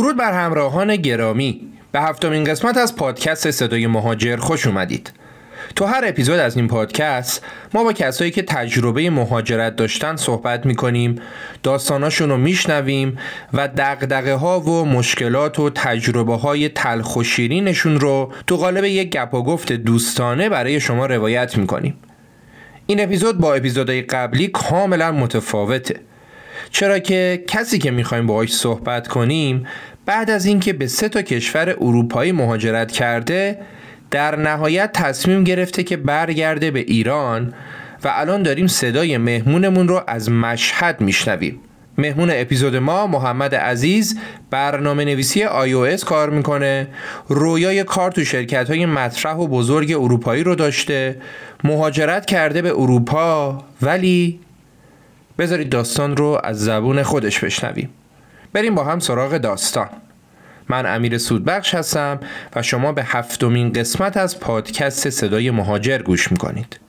درود بر همراهان گرامی. به هفتمین قسمت از پادکست صدای مهاجر خوش اومدید. تو هر اپیزود از این پادکست ما با کسایی که تجربه مهاجرت داشتن صحبت می‌کنیم داستاناشون رو میشنویم و دقدقه ها و مشکلات و تجربه های تلخ و شیرینشون رو تو قالب یک گپ و گفت دوستانه برای شما روایت می‌کنیم. این اپیزود با اپیزودهای قبلی کاملا متفاوته. چرا که کسی که می‌خوایم باهاش صحبت کنیم بعد از اینکه به سه تا کشور اروپایی مهاجرت کرده در نهایت تصمیم گرفته که برگرده به ایران و الان داریم صدای مهمونمون رو از مشهد میشنویم. مهمون اپیزود ما محمد عزیز برنامه نویسی iOS کار می‌کنه رویای کار تو شرکت های مطرح و بزرگ اروپایی رو داشته مهاجرت کرده به اروپا ولی بذارید داستان رو از زبون خودش بشنویم. بریم با هم سراغ داستان. من امیر سودبخش هستم و شما به هفتمین قسمت از پادکست صدای مهاجر گوش می‌کنید.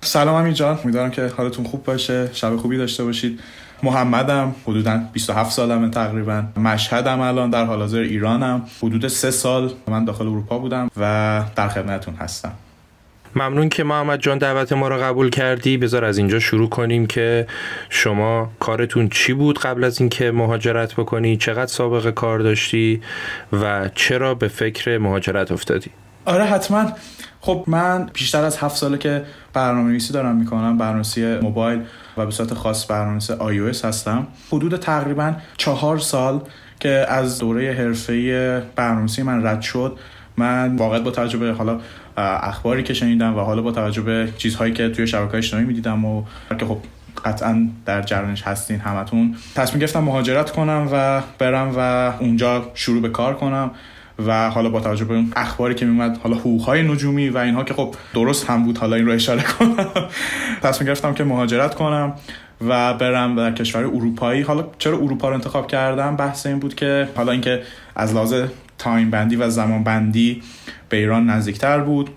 سلام امیر جان. امیدوارم که حالتون خوب باشه شب خوبی داشته باشید. محمدم حدودا 27 سالمه تقریبا. مشهدم الان در حال حاضر ایرانم. حدود سه سال من داخل اروپا بودم و در خدمتتون هستم. ممنون که محمد جان دعوت ما رو قبول کردی. بذار از اینجا شروع کنیم که شما کارتون چی بود قبل از اینکه مهاجرت بکنی؟ چقدر سابقه کار داشتی و چرا به فکر مهاجرت افتادی؟ آره حتما. خب من بیشتر از هفت ساله که برنامه نویسی دارم می‌کنم برنامه‌نویسی موبایل و به صورت خاص برنامه‌نویس iOS هستم. حدود تقریبا چهار سال که از دوره حرفه برنامه‌نویسی من رد شد من واقعا با توجه به حالا اخباری که شنیدم و حالا با توجه به چیزهایی که توی شبکه اجتماعی می‌دیدم و که خب قطعا در جریانش هستین همتون تصمیم گرفتم مهاجرت کنم و برم و اونجا شروع به کار کنم و حالا با توجه به اخباری که میومد حالا حقوقهای نجومی و اینها که خب درست هم بود حالا این رو اشاره کنم. تصمیم گرفتم که مهاجرت کنم و برم در کشور اروپایی. حالا چرا اروپا رو انتخاب کردم؟ بحث این بود که حالا اینکه از لحاظ تایم بندی و زمان بندی به ایران نزدیکتر بود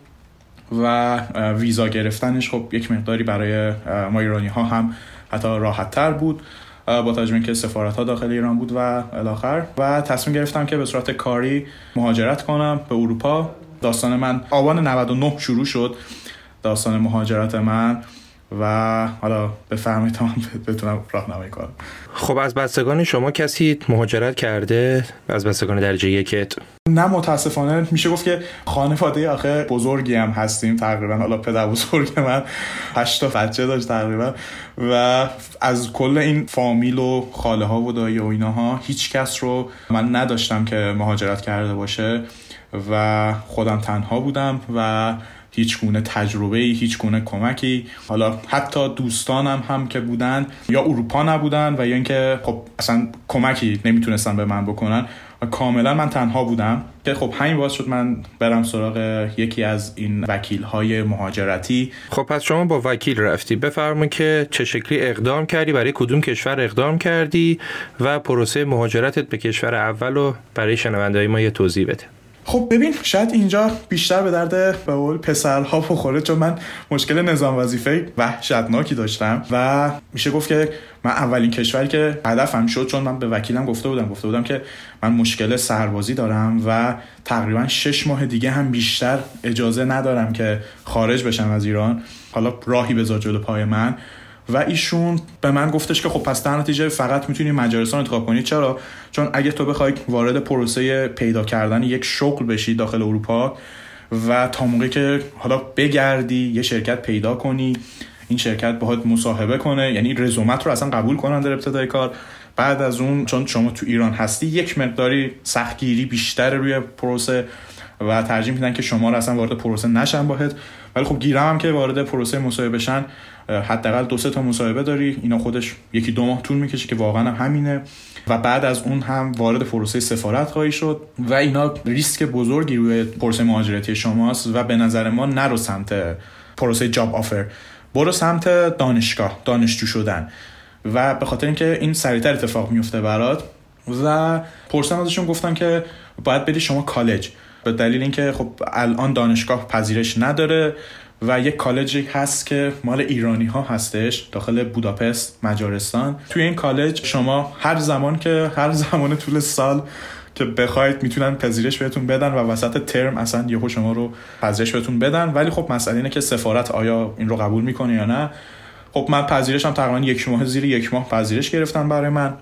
و ویزا گرفتنش خب یک مقداری برای ما ایرانی ها هم حتی راحت تر بود با توجه که سفارت ها داخل ایران بود و الاخر. و تصمیم گرفتم که به صورت کاری مهاجرت کنم به اروپا. داستان من آبان 99 شروع شد. داستان مهاجرت من و حالا بفرمایید تا بتونم راهنمایی کنم. خب از بستگان شما کسی مهاجرت کرده؟ از بستگان درجه یکت؟ نه متاسفانه میشه گفت که خانواده آخه بزرگی هم هستیم. تقریبا حالا پدر بزرگ من هشتا بچه داشت تقریبا. و از کل این فامیل و خاله ها و دایی و ایناها هیچ کس رو من نداشتم که مهاجرت کرده باشه و خودم تنها بودم و هیچ گونه تجربه هیچ گونه کمکی. حالا حتی دوستانم هم که بودن یا اروپا نبودن و یا اینکه خب اصلا کمکی نمی‌تونستن به من بکنن. و کاملا من تنها بودم که خب همین باعث شد من برم سراغ یکی از این وکیل های مهاجرتی. خب پس شما با وکیل رفتی. بفرمایید که چه شکلی اقدام کردی برای کدوم کشور اقدام کردی و پروسه مهاجرتت به کشور اول رو برای شنونده ما یه توضیح بده. خب ببین شاید اینجا بیشتر به درد به قول پسرها بخوره چون من مشکل نظام وظیفه وحشتناکی داشتم و میشه گفت که من اولین کشوری که هدفم شد چون من به وکیلم گفته بودم گفته بودم که من مشکل سربازی دارم و تقریبا شش ماه دیگه هم بیشتر اجازه ندارم که خارج بشم از ایران. حالا راهی بذار جلو پای من. و ایشون به من گفتش که خب پس در نتیجه فقط می‌تونی مجارستان انتخاب کنی. چرا؟ چون اگه تو بخوای وارد پروسه پیدا کردن یک شغل بشی داخل اروپا و تا موقعی که حالا بگردی یه شرکت پیدا کنی این شرکت باهات مصاحبه کنه یعنی رزومت رو اصلا قبول کنن در ابتدای کار. بعد از اون چون شما تو ایران هستی یک مقداری سختگیری بیشتر روی پروسه و ترجیح میدن که شما رو اصلا وارد پروسه نشن باهت ولی خب گیرم هم که وارد پروسه مصاحبه بشن حداقل دو سه تا مصاحبه داری اینا خودش یکی دو ماه طول می‌کشه که واقعا هم همینه. و بعد از اون هم وارد پروسه سفارت خواهی شد و اینا ریسک بزرگی روی پروسه مهاجرتی شماست و به نظر ما نرو سمت پروسه جاب آفر برو سمت دانشگاه دانشجو شدن. و به خاطر اینکه این سریعتر اتفاق میفته برات و پرسن ازشون گفتن که باید بدی شما کالج. به دلیل اینکه خب الان دانشگاه پذیرش نداره و یک کالجی هست که مال ایرانی ها هستش داخل بوداپست مجارستان. توی این کالج شما هر زمان که هر زمان طول سال که بخواید می‌تونن پذیرش بهتون بدن و وسط ترم اصلا یهو شما رو پذیرش بهتون بدن. ولی خب مسئله اینه که سفارت آیا این رو قبول می‌کنه یا نه. خب من پذیرشم تقریبا یک ماه زیر یک ماه پذیرش گرفتن برای من.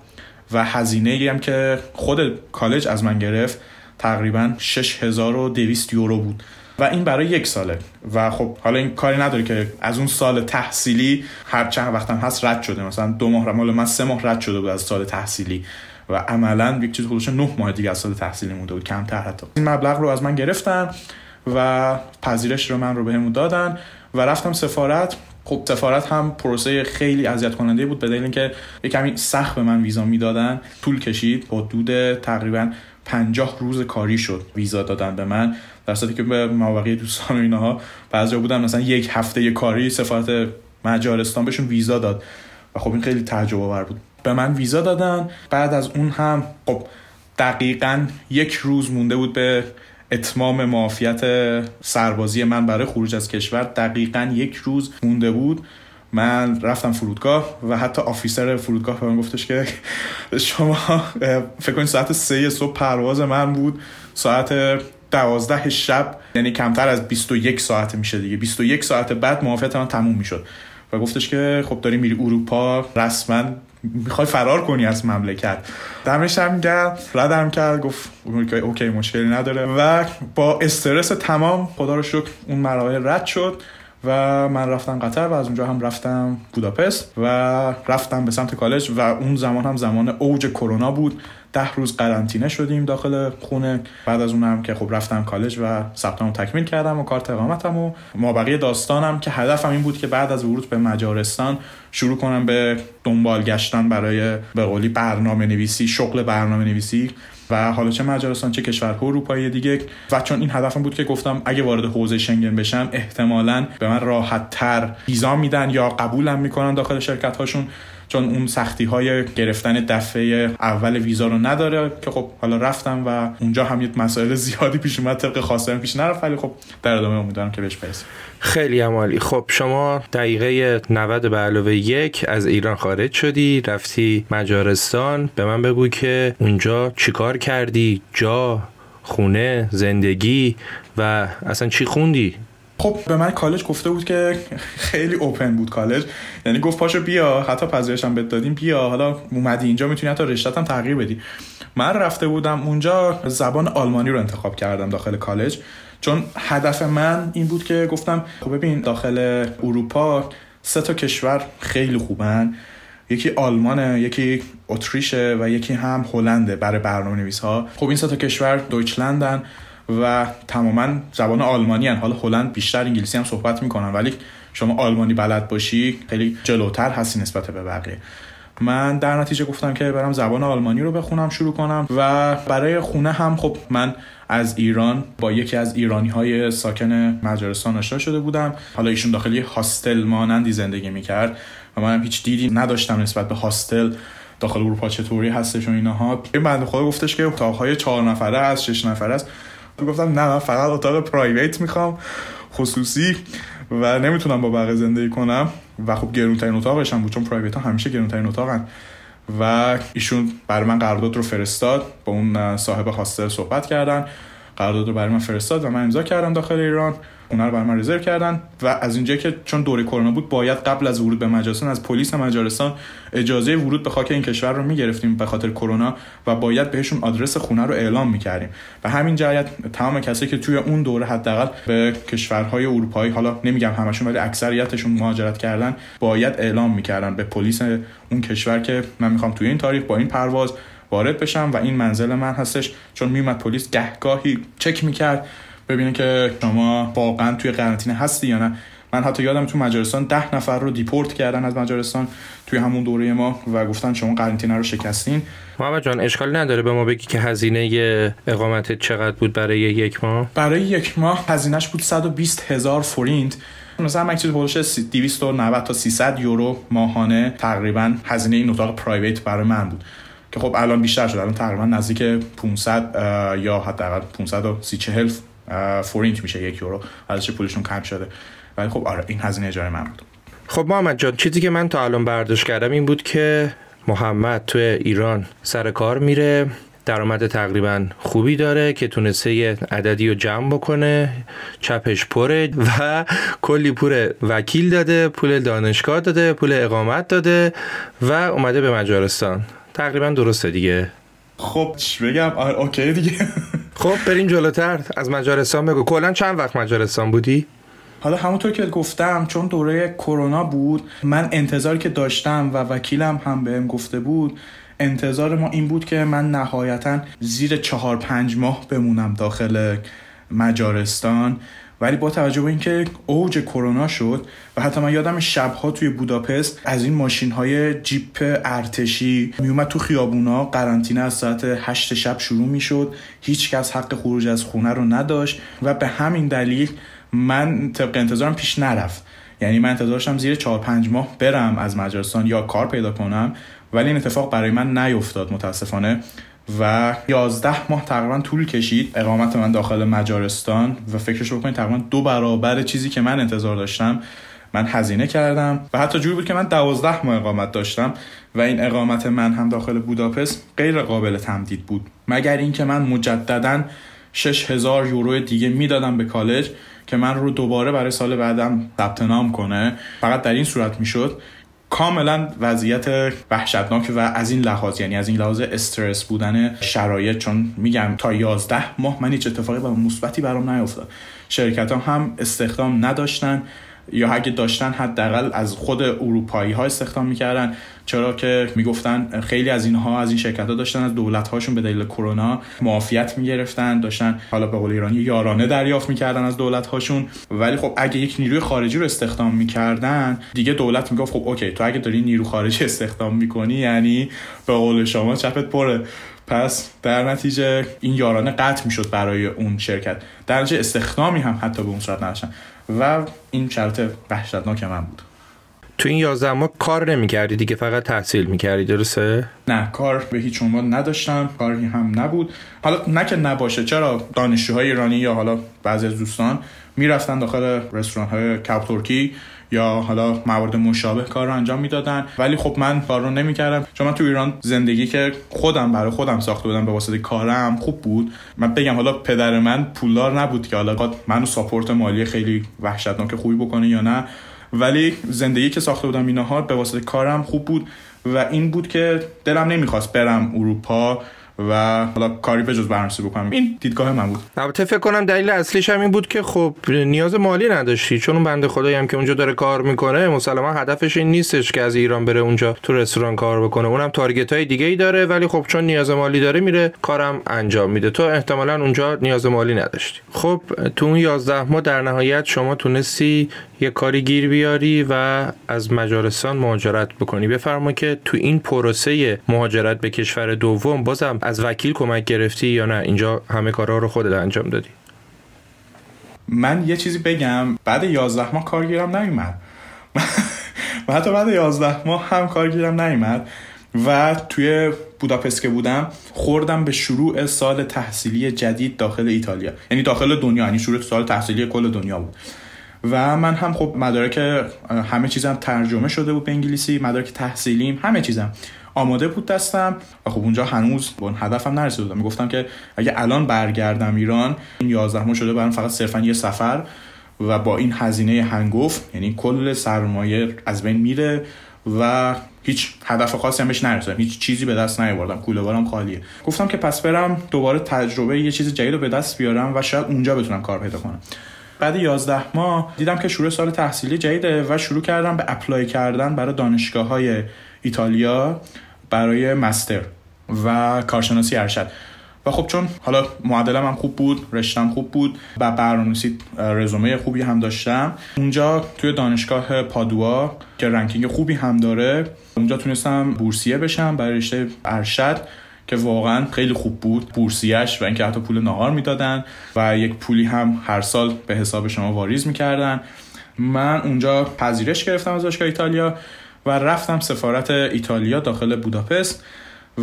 و هزینه هم که خود کالج از من گرفت تقریبا 6200 یورو بود. و این برای یک ساله. و خب حالا این کاری نداره که از اون سال تحصیلی هر چند وقتم هست رد شده. مثلا دو ماه مال من سه ماه رد شده بود از سال تحصیلی. و عملا یک چیز خودش نه ماه دیگه از سال تحصیلی مونده بود کمتر حتی. این مبلغ رو از من گرفتن و پذیرش رو من رو بهمون دادن و رفتم سفارت. خب سفارت هم پروسه خیلی اذیت کننده بود به دلیل اینکه یه کمی سخت به من ویزا می‌دادن. طول کشید با دود تقریبا پنجاه روز کاری شد ویزا دادن به من. در صورتی که به مابقی دوستان و اینها بعضی بودن مثلا یک هفته کاری سفارت مجارستان بهشون ویزا داد. و خب این خیلی تعجب آور بود. به من ویزا دادن. بعد از اون هم خب دقیقا یک روز مونده بود به اتمام معافیت سربازی من برای خروج از کشور. دقیقا یک روز مونده بود. من رفتم فرودگاه و حتی آفیسر فرودگاه به من گفتش که شما فکر کنید ساعت سه صبح پرواز من بود. ساعت دوازده شب یعنی کمتر از 21 ساعت میشه دیگه. 21 ساعت بعد معافیت من تموم می‌شد. و گفتش که خب داری میری اروپا رسما می‌خوای فرار کنی از مملکت. دمش هم گرد ردم کرد گفت اوکی مشکلی نداره. و با استرس تمام خدا رو شکر اون مراحل رد شد و من رفتم قطر و از اونجا هم رفتم بوداپست و رفتم به سمت کالج و اون زمان هم زمان اوج کرونا بود. ده روز قرنطینه شدیم داخل خونه. بعد از اونم که خب رفتم کالج و ثبتمو تکمیل کردم و کارت اقامتم و مابقی داستانم که هدفم این بود که بعد از ورود به مجارستان شروع کنم به دنبال گشتن برای به قولی برنامه نویسی شغل برنامه نویسی و حالا چه مجارستان چه کشورها اروپایی دیگه. و چون این هدفم بود که گفتم اگه وارد حوزه شنگن بشم احتمالا به من راحت تر ویزا میدن یا قبولم می‌کنن داخل شرکت هاشون چون اون سختی های گرفتن دفعه اول ویزا رو نداره که خب حالا رفتم و اونجا هم یه مسائل زیادی پیش اومد طبق خواستم پیش نرفت ولی خب در ادامه امیدوارم که بهش برسیم. خیلی عمالی خب شما دقیقه 90 به علاوه یک از ایران خارج شدی رفتی مجارستان. به من بگو که اونجا چیکار کردی؟ جا خونه زندگی و اصلا چی خوندی؟ خب به من کالج گفته بود که خیلی اوپن بود کالج. یعنی گفت پاشو بیا حتی پذیرشم بهت دادیم بیا حالا اومدی اینجا می‌تونی حتی رشته‌تم تغییر بدی. من رفته بودم اونجا زبان آلمانی رو انتخاب کردم داخل کالج. چون هدف من این بود که گفتم خب ببین داخل اروپا سه تا کشور خیلی خوبن. یکی آلمانه یکی اتریشه و یکی هم هلنده برای برنامه نویس ها خب این سه تا کشور دویچلندن. و تماما زبان آلمانی هن. حالا هلند بیشتر انگلیسی هم صحبت می‌کنن ولی شما آلمانی بلد باشی خیلی جلوتر هستی نسبت به بقیه. من در نتیجه گفتم که برم زبان آلمانی رو بخونم شروع کنم و برای خونه هم خب من از ایران با یکی از ایرانی های ساکن مجارستان آشنا شده بودم. حالا ایشون داخلی هاستل مانندی زندگی می‌کرد و منم هیچ دیدی نداشتم نسبت به هاستل داخل اروپا چطوری هستش و اینها این بنده خدا گفتش که اتاقهای چهار نفره است شش نفره است. گفتم نه من فقط اتاق پرایویت می‌خوام خصوصی و نمی‌تونم با بقیه زندگی کنم. و خب گرونترین اتاقش هم بود چون پرایویت ها همیشه گرونترین اتاقن. و ایشون برای من قرارداد رو فرستاد با اون صاحب هاستل صحبت کردن. قرارداد رو برای من فرستاد و من امضا کردم داخل ایران. اونا رو برای من رزرو کردن و از اینجا که چون دوره کرونا بود باید قبل از ورود به مجارستان از پلیس مجارستان اجازه ورود به خاک این کشور رو می‌گرفتیم به خاطر کرونا و باید بهشون آدرس خونه رو اعلام می‌کردیم. و همین جهت تمام کسایی که توی اون دوره حداقل به کشورهای اروپایی حالا نمیگم همشون ولی اکثریتشون مهاجرت کردن باید اعلام می‌کردن به پلیس اون کشور که من می‌خوام توی این تاریخ با این پرواز وارد بشم و این منزل من هستش. چون میومد پلیس گهگاهی چک می‌کرد. ببینه که شما واقعا توی قرنطینه هستی یا نه. من حتی یادم تو مجارستان ده نفر رو دیپورت کردن از مجارستان توی همون دوره ما و گفتن شما قرنطینه رو شکستین. محمد جان اشکال نداره به ما بگی که هزینه اقامت چقدر بود برای یک ماه؟ برای یک ماه هزینهش بود 120 هزار فورینت مثلا من چیز پولش 290 تا 300 یورو ماهانه تقریبا هزینه این اتاق private برای من بود. که خب الان بیشتر شد. الان تقریبا نزدیک 500 یا حداقل 530 40 فورینت میشه یک یورو ارزش پولشون کم شده. ولی خب آره این هزینه اجاره من بود. خب محمد جان چیزی که من تا الان برداشت کردم این بود که محمد تو ایران سر کار میره درآمد تقریبا خوبی داره که تونسته یه عددی رو جمع بکنه چپش پره و کلی پول وکیل داده پول دانشگاه داده پول اقامت داده و اومده به مجارستان. تقریبا درسته دیگه. خب چی بگم؟ اوکی دیگه. خب بریم جلوتر. از مجارستان بگو. کلا چند وقت مجارستان بودی؟ حالا همونطور که گفتم چون دوره کرونا بود من انتظاری که داشتم و وکیلم هم بهم گفته بود انتظار ما این بود که من نهایتا زیر چهار پنج ماه بمونم داخل مجارستان. ولی با توجه به اینکه اوج کرونا شد و حتی من یادم شبها توی بوداپست از این ماشین های جیپ ارتشی میومد تو خیابونا. قرنطینه از ساعت هشت شب شروع می‌شد. هیچ کس حق خروج از خونه رو نداشت و به همین دلیل من طبق انتظارم پیش نرفت. یعنی من انتظار داشتم زیر 4 5 ماه برم از مجارستان یا کار پیدا کنم ولی این اتفاق برای من نیفتاد متاسفانه و 11 ماه تقریبا طول کشید اقامت من داخل مجارستان و فکرش بکنید تقریبا دو برابر چیزی که من انتظار داشتم. من هزینه کردم و حتی جوری بود که من 12 ماه اقامت داشتم و این اقامت من هم داخل بوداپست غیر قابل تمدید بود. مگر اینکه من مجددا 6000 یورو دیگه می‌دادم به کالج که من رو دوباره برای سال بعدم ثبت نام کنه. فقط در این صورت می‌شد. کاملا وضعیت وحشتناک و از این لحاظ یعنی از این لحاظ استرس بودن شرایط. چون میگم تا 11 ماه من هیچ اتفاقی و مثبتی برام نیفتاد. شرکت هم, هم استخدام نداشتن. یا اگه داشتن حداقل از خود اروپایی ها استخدام می‌کردن چرا که می‌گفتن خیلی از اینها از این شرکت ها داشتن از دولت هاشون به دلیل کرونا معافیت می‌گرفتن داشتن حالا به قول ایرانی یارانه دریافت می‌کردن از دولت هاشون ولی خب اگه یک نیروی خارجی رو استخدام می‌کردن دیگه دولت می‌گفت خب اوکی تو اگه داری نیرو خارجی استخدام می‌کنی یعنی به قول شما چپت پره. پس در نتیجه این یارانه قطع می‌شد برای اون شرکت. در نتیجه استخدامی هم حتی به اون صورت نداشتن. و این شرط وحشتناک من بود تو این 11 ماه کار نمی‌کردی دیگه فقط تحصیل می‌کردی درسته؟ نه کار به هیچ عنوان نداشتم کاری هم نبود حالا نه که نباشه چرا دانشجوهای ایرانی یا حالا بعضی از دوستان می‌رفتن داخل رستوران های کپ ترکی یا حالا موارد مشابه کار رو انجام می‌دادن. ولی خب من کار رو نمی‌کردم. چون من تو ایران زندگی که خودم برای خودم ساخته بودم به واسطه کارم خوب بود. من بگم حالا پدر من پولدار نبود که حالا منو ساپورت مالی خیلی وحشتناک خوبی بکنه یا نه. ولی زندگی که ساخته بودم اینها به واسطه کارم خوب بود و این بود که دلم نمی‌خواست برم اروپا. و حالا کاری به جز برنامه‌ریزی بکنم. این دیدگاه من بود. البته فکر کنم دلیل اصلیش هم این بود که خب نیاز مالی نداشتی. چون اون بنده خدایی هم که اونجا داره کار می‌کنه مسلما هدفش این نیستش که از ایران بره اونجا تو رستوران کار بکنه. اونم تارگت های دیگه داره ولی خب چون نیاز مالی داره میره کارم انجام میده. تو احتمالا اونجا نیاز مالی نداشتی. خب تو اون 11 ماه در نهایت شما تونستی یه کاری گیر بیاری و از مجارستان مهاجرت بکنی. بفرما که تو این پروسه مهاجرت به کشور دوم بازم از وکیل کمک گرفتی یا نه؟ اینجا همه کارها رو خودت انجام دادی. من یه چیزی بگم. بعد 11 ماه کارگیرم نیومد. و حتی بعد 11 ماه هم کارگیرم نیومد. و توی بوداپست که بودم خوردم به شروع سال تحصیلی جدید داخل ایتالیا. یعنی داخل دنیا. یعنی شروع سال تحصیلی کل دنیا بود. و من هم خب مدارک همه چیزم ترجمه شده بود به انگلیسی مدارک تحصیلیم همه چیزم آماده بود دستم. و خب اونجا هنوز به اون هدفم نرسیده بودم. می‌گفتم که اگه الان برگردم ایران این 11 ماه شده برام فقط صرفا یه سفر و با این هزینه هنگفت یعنی کل سرمایه از بین میره و هیچ هدف خاصی هم بهش نرسیدم. هیچ چیزی به دست نیاوردم. کوله بارم خالیه. گفتم که پس برم دوباره تجربه یه چیز جدید رو به دست بیارم و شاید اونجا بتونم کار پیدا کنم. بعد 11 ماه دیدم که شروع سال تحصیلی جدیده و شروع کردم به apply کردن برای دانشگاه های ایتالیا برای master و کارشناسی ارشد. و خب چون حالا معدلم هم خوب بود رشتم خوب بود و برنامه‌نویسی رزومه خوبی هم داشتم اونجا توی دانشگاه پادوا که ranking خوبی هم داره اونجا تونستم بورسیه بشم برای رشته ارشد. که واقعا خیلی خوب بود بورسیش و اینکه حتی پول نهار می‌دادن و یک پولی هم هر سال به حساب شما واریز می‌کردن. من اونجا پذیرش گرفتم از دانشگاه ایتالیا و رفتم سفارت ایتالیا داخل بوداپست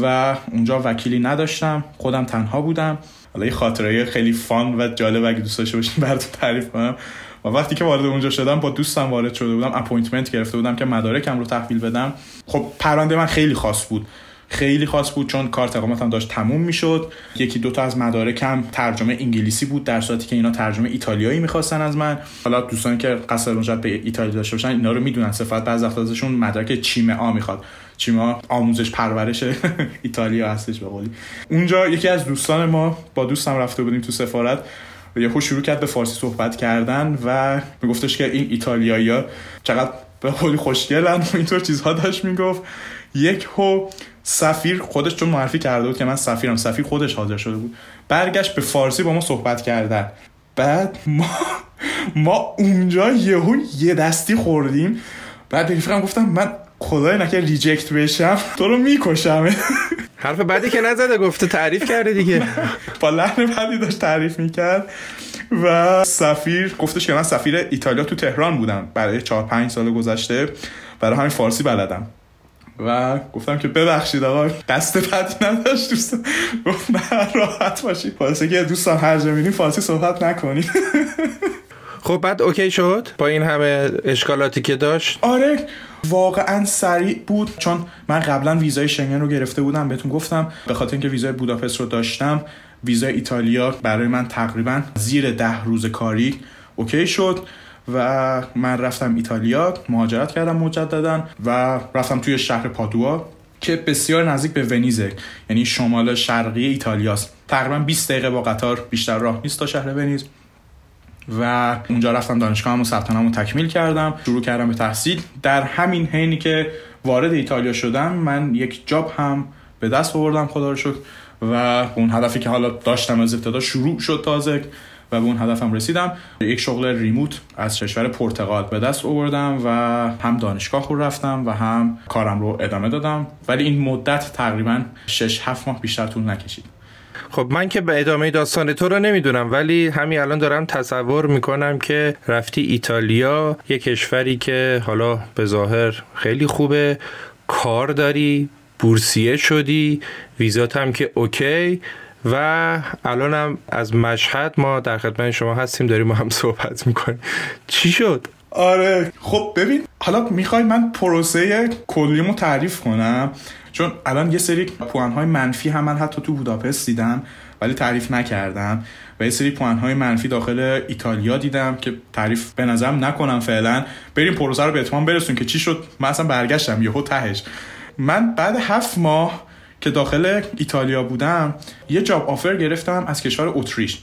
و اونجا وکیلی نداشتم خودم تنها بودم. حالا یه خاطره خیلی fun و جالب اگه دوست داشته باشین براتون تعریف کنم. و وقتی که وارد اونجا شدم با دوستم وارد شده بودم appointment گرفته بودم که مدارکم رو تحویل بدم. خب پرونده من خیلی خاص بود. خیلی خاص بود چون کارت اقامتم داشت تموم می‌شد. یکی دوتا از مدارکم ترجمه انگلیسی بود در صورتی که اینا ترجمه ایتالیایی می‌خواستن از من. حالا دوستانی که قصد اونجا به ایتالیا داشته باشن اینا رو می‌دونن صفات بعضی وقتا ازشون مدرک چیمه آ می‌خواد. چیمه آموزش پرورش ایتالیا هستش به قولی. اونجا یکی از دوستان ما با دوستم رفته بودیم تو سفارت. یهو شروع کرد به فارسی صحبت کردن و میگفتش که این ایتالیایی چقدر به قولی خوشگلن و اینطور چیزها داشت می‌گفت. یک هو سفیر خودش چون معرفی کرده بود که من سفیرم سفیر خودش حاضر شده بود. برگشت به فارسی با ما صحبت کردن. بعد ما ما اونجا یهو یه دستی خوردیم. بعد به رفیقم گفتم من خدای نکه ریجکت بشم تو رو می‌کشم. حرف بعدی که نزده گفته تعریف کرده دیگه. با لحن بعدی داشت تعریف می‌کرد. و سفیر گفتش که من سفیر ایتالیا تو تهران بودم. برای چهار پنج سال گذشته. برای همین فارسی بلدم. و گفتم که ببخشید آقا دست بدی نداشت. دوستم گفت نه راحت باشی واسه که دوستان هر جا فارسی صحبت نکنید. خب بعد اوکی شد؟ با این همه اشکالاتی که داشت؟ آره واقعا سریع بود چون من قبلا ویزای شنگن رو گرفته بودم. بهتون گفتم به خاطر اینکه ویزای بوداپست رو داشتم ویزای ایتالیا برای من تقریبا زیر ده روز کاری اوکی شد. و من رفتم ایتالیا مهاجرت کردم مجددا و رفتم توی شهر پادوا که بسیار نزدیک به ونیزه یعنی شمال شرقی ایتالیاست. تقریبا 20 دقیقه با قطار بیشتر راه نیست تا شهر ونیز. و اونجا رفتم دانشگاه و ثبت رو تکمیل کردم. شروع کردم به تحصیل. در همین حینی که وارد ایتالیا شدم من یک جاب هم به دست آوردم خدا رو شکر. و اون هدفی که حالا داشتم از ابتدا شروع شد تازه. و به اون هدفم رسیدم. یک شغل ریموت از کشور پرتغال به دست آوردم و هم دانشگاه رو رفتم و هم کارم رو ادامه دادم. ولی این مدت تقریبا 6 7 ماه بیشتر طول نکشید. خب من که به ادامه داستان تو رو نمی‌دونم ولی همین الان دارم تصور می‌کنم که رفتی ایتالیا یه کشوری که حالا به ظاهر خیلی خوبه کار داری بورسیه شدی ویزات هم که اوکی و الانم از مشهد ما در خدمت شما هستیم داریم ما هم صحبت می‌کنیم. چی شد؟ آره خب ببین حالا می‌خوای من پروسه کلیمو تعریف کنم؟ چون الان یه سری های منفی هم من حتی تو بوداپست دیدم ولی تعریف نکردم. و یه سری های منفی داخل ایتالیا دیدم که تعریف به نظرم نکنم فعلا. بریم پروسه رو به اتمام برسون که چی شد؟ من اصلا برگشتم یهو تهش. من بعد هفت ماه که داخل ایتالیا بودم یه جاب آفر گرفتم از کشور اتریش.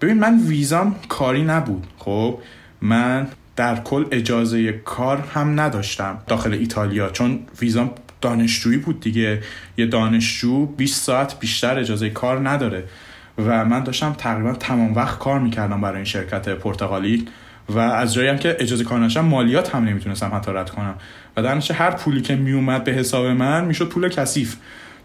ببین من ویزام کاری نبود. خب من در کل اجازه کار هم نداشتم داخل ایتالیا چون ویزام دانشجویی بود دیگه. یه دانشجو 20 ساعت بیشتر اجازه کار نداره. و من داشتم تقریبا تمام وقت کار می‌کردم برای این شرکت پرتغالی. و از جایی هم که اجازه کار نشم مالیات هم نمی‌تونستم حتی رد کنم. و در هر پولی که میومد به حساب من می‌شد پول کثیف.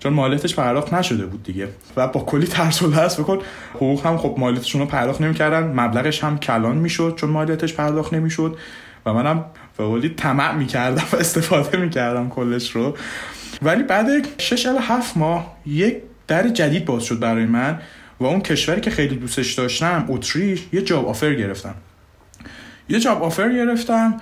چون مالیاتش پرداخت نشده بود دیگه. و با کلی ترس و لرز بکن حقوق هم خب مالیاتشون رو پرداخت نمی‌کردن مبلغش هم کلان می‌شد چون مالیاتش پرداخت نمی‌شد. و منم به قولی طمع می‌کردم و استفاده می‌کردم کلش رو. ولی بعد 6 الی 7 ماه یک در جدید باز شد برای من و اون کشوری که خیلی دوستش داشتم اتریش یه جاب آفر گرفتم. یه جاب آفر گرفتم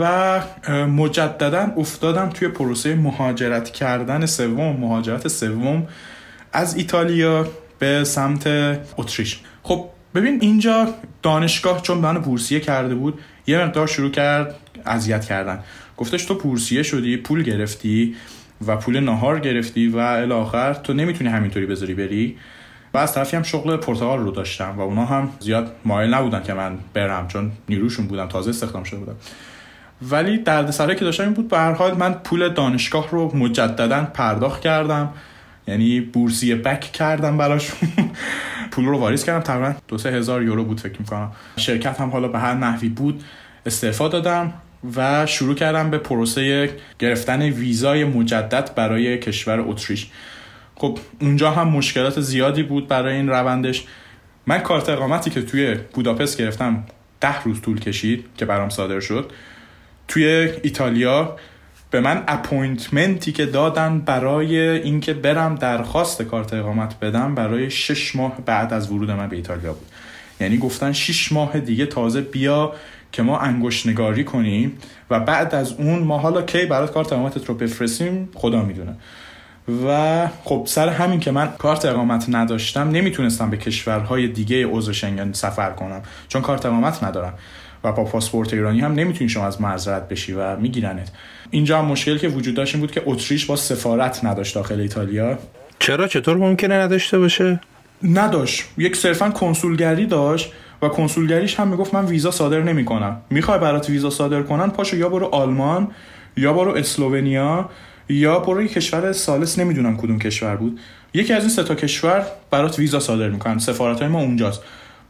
و مجددا افتادم توی پروسه مهاجرت کردن سوم مهاجرت سوم از ایتالیا به سمت اتریش. خب ببین اینجا دانشگاه چون من بورسیه کرده بود یه مقدار شروع کرد اذیت کردن. گفتش تو بورسیه شدی پول گرفتی و پول نهار گرفتی و الاخر تو نمی‌تونی همینطوری بذاری بری. و از طرفی هم شغل پرتغال رو داشتم و اونا هم زیاد مایل نبودن که من برم چون نیروشون بودم تازه استخدام شده بودم ولی دردسرایی که داشتم این بود به هر حال من پول دانشگاه رو مجددا پرداخت کردم. یعنی بورسیه بک کردم براشون پول رو واریز کردم. تقریبا دو سه هزار یورو بود فکر می‌کنم. شرکت هم حالا به هر نحوی بود استعفا دادم و شروع کردم به پروسه گرفتن ویزای مجدد برای کشور اتریش. خب اونجا هم مشکلات زیادی بود برای این روندش. من کارت اقامتی که توی بوداپست گرفتم ده روز طول کشید که برام صادر شد. توی ایتالیا به من appointment ی که دادن برای اینکه برم درخواست کارت اقامت بدم برای شش ماه بعد از ورود من به ایتالیا بود. یعنی گفتن شش ماه دیگه تازه بیا که ما انگشت نگاری کنیم و بعد از اون ما حالا کی برات کارت اقامتت رو بفرستیم خدا می‌دونه. و خب سر همین که من کارت اقامت نداشتم نمی‌تونستم به کشورهای دیگه عضو شنگن سفر کنم چون کارت اقامت ندارم. و با پاسپورت ایرانی هم نمی‌تونی شما از معذرت بشی و میگیرنت. اینجا هم مشکلی که وجود داشت این بود که اتریش با سفارت نداشت داخل ایتالیا. چرا؟ چطور ممکنه نداشته باشه؟ نداشت. یک صرفا کنسولگری داشت و کنسولگریش هم می‌گفت من ویزا صادر نمی‌کنم. می‌خوای برات ویزا صادر کنن پاشو یا برو آلمان یا برو اسلوونیا یا برو کشور سالس نمی‌دونم کدوم کشور بود. یکی از این سه تا کشور برات ویزا صادر می‌کنن. سفارت های ما اونجاست.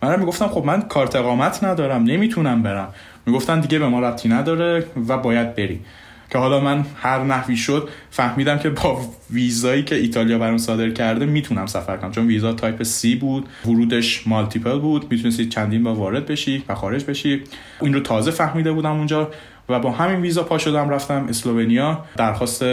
من می‌گفتم خب من کارت اقامت ندارم نمی‌تونم برم. می‌گفتن دیگه به ما ربطی نداره و باید بری. که حالا من هر نحوی شد فهمیدم که با ویزایی که ایتالیا برام صادر کرده می‌تونم سفر کنم. چون ویزا type C بود ورودش multiple بود. می‌تونستی چندین بار وارد بشی و خارج بشی. این رو تازه فهمیده بودم اونجا. و با همین ویزا پا شدم رفتم اسلوونیا درخواست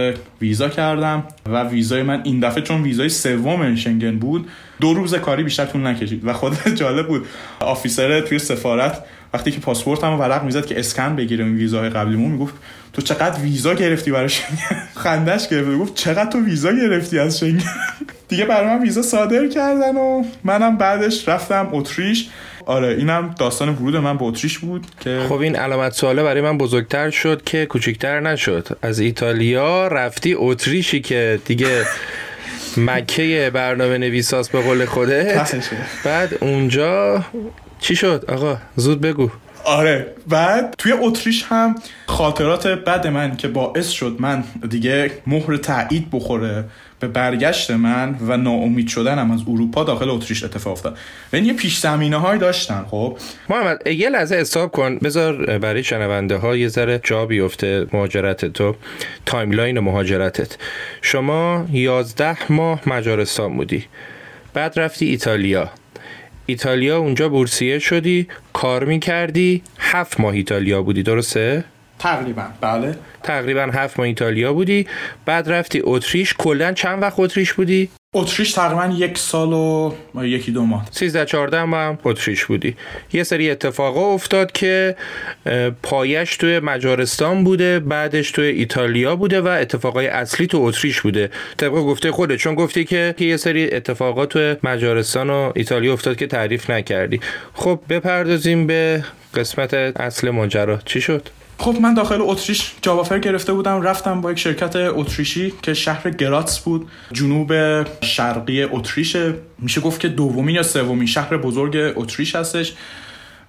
ویزا کردم و ویزای من این دفعه چون ویزای سوم شنگن بود دو روز کاری بیشتر طول نکشید و خب جالب بود. officer توی سفارت وقتی که پاسپورتم ورق می‌زد که اسکن بگیره این ویزای قبلیمون می‌گفت تو چقدر ویزا گرفتی برای شنگن؟ خندش گرفت. گفت چقدر تو ویزا گرفتی از شنگن؟ دیگه برای من ویزا صادر کردن و منم بعدش رفتم اتریش. آره اینم داستان ورود من به اتریش بود که خب این علامت سواله برای من بزرگتر شد که کوچکتر نشد. از ایتالیا رفتی اتریشی که دیگه مکه برنامه نویساس به قول خوده بعد اونجا چی شد؟ آقا زود بگو. آره بعد توی اتریش هم خاطرات بد من که باعث شد من دیگه مهر تایید بخوره. به برگشت من و ناامید شدنم از اروپا داخل اتریش اتفاق افتاد. و این یه پیش زمینه های داشتن خب؟ محمد یه لحظه حساب کن. بذار برای شنونده ها یه ذره جا بیفته مهاجرت تو. timeline مهاجرتت. شما 11 ماه مجارستان بودی. بعد رفتی ایتالیا. ایتالیا اونجا بورسیه شدی کار می‌کردی هفت ماه ایتالیا بودی. درسته؟ تقریبا. بله. تقریبا هفت ماه ایتالیا بودی. بعد رفتی اتریش. کلا چند وقت اتریش بودی؟ اتریش تقریبا یک سال و یکی دو ماه. 13 14 ماه هم اتریش بودی. یه سری اتفاقا افتاد که پایش توی مجارستان بوده بعدش توی ایتالیا بوده و اتفاقای اصلی تو اتریش بوده. طبق گفته خوده چون گفتی که یه سری اتفاقات توی مجارستان و ایتالیا افتاد که تعریف نکردی. خب بپردازیم به قسمت اصل ماجرا. چی شد؟ خب من داخل اتریش جاب گرفته بودم رفتم با یک شرکت اتریشی که شهر گراتس بود جنوب شرقی اتریش. میشه گفت که دومین یا سومین شهر بزرگ اتریش هستش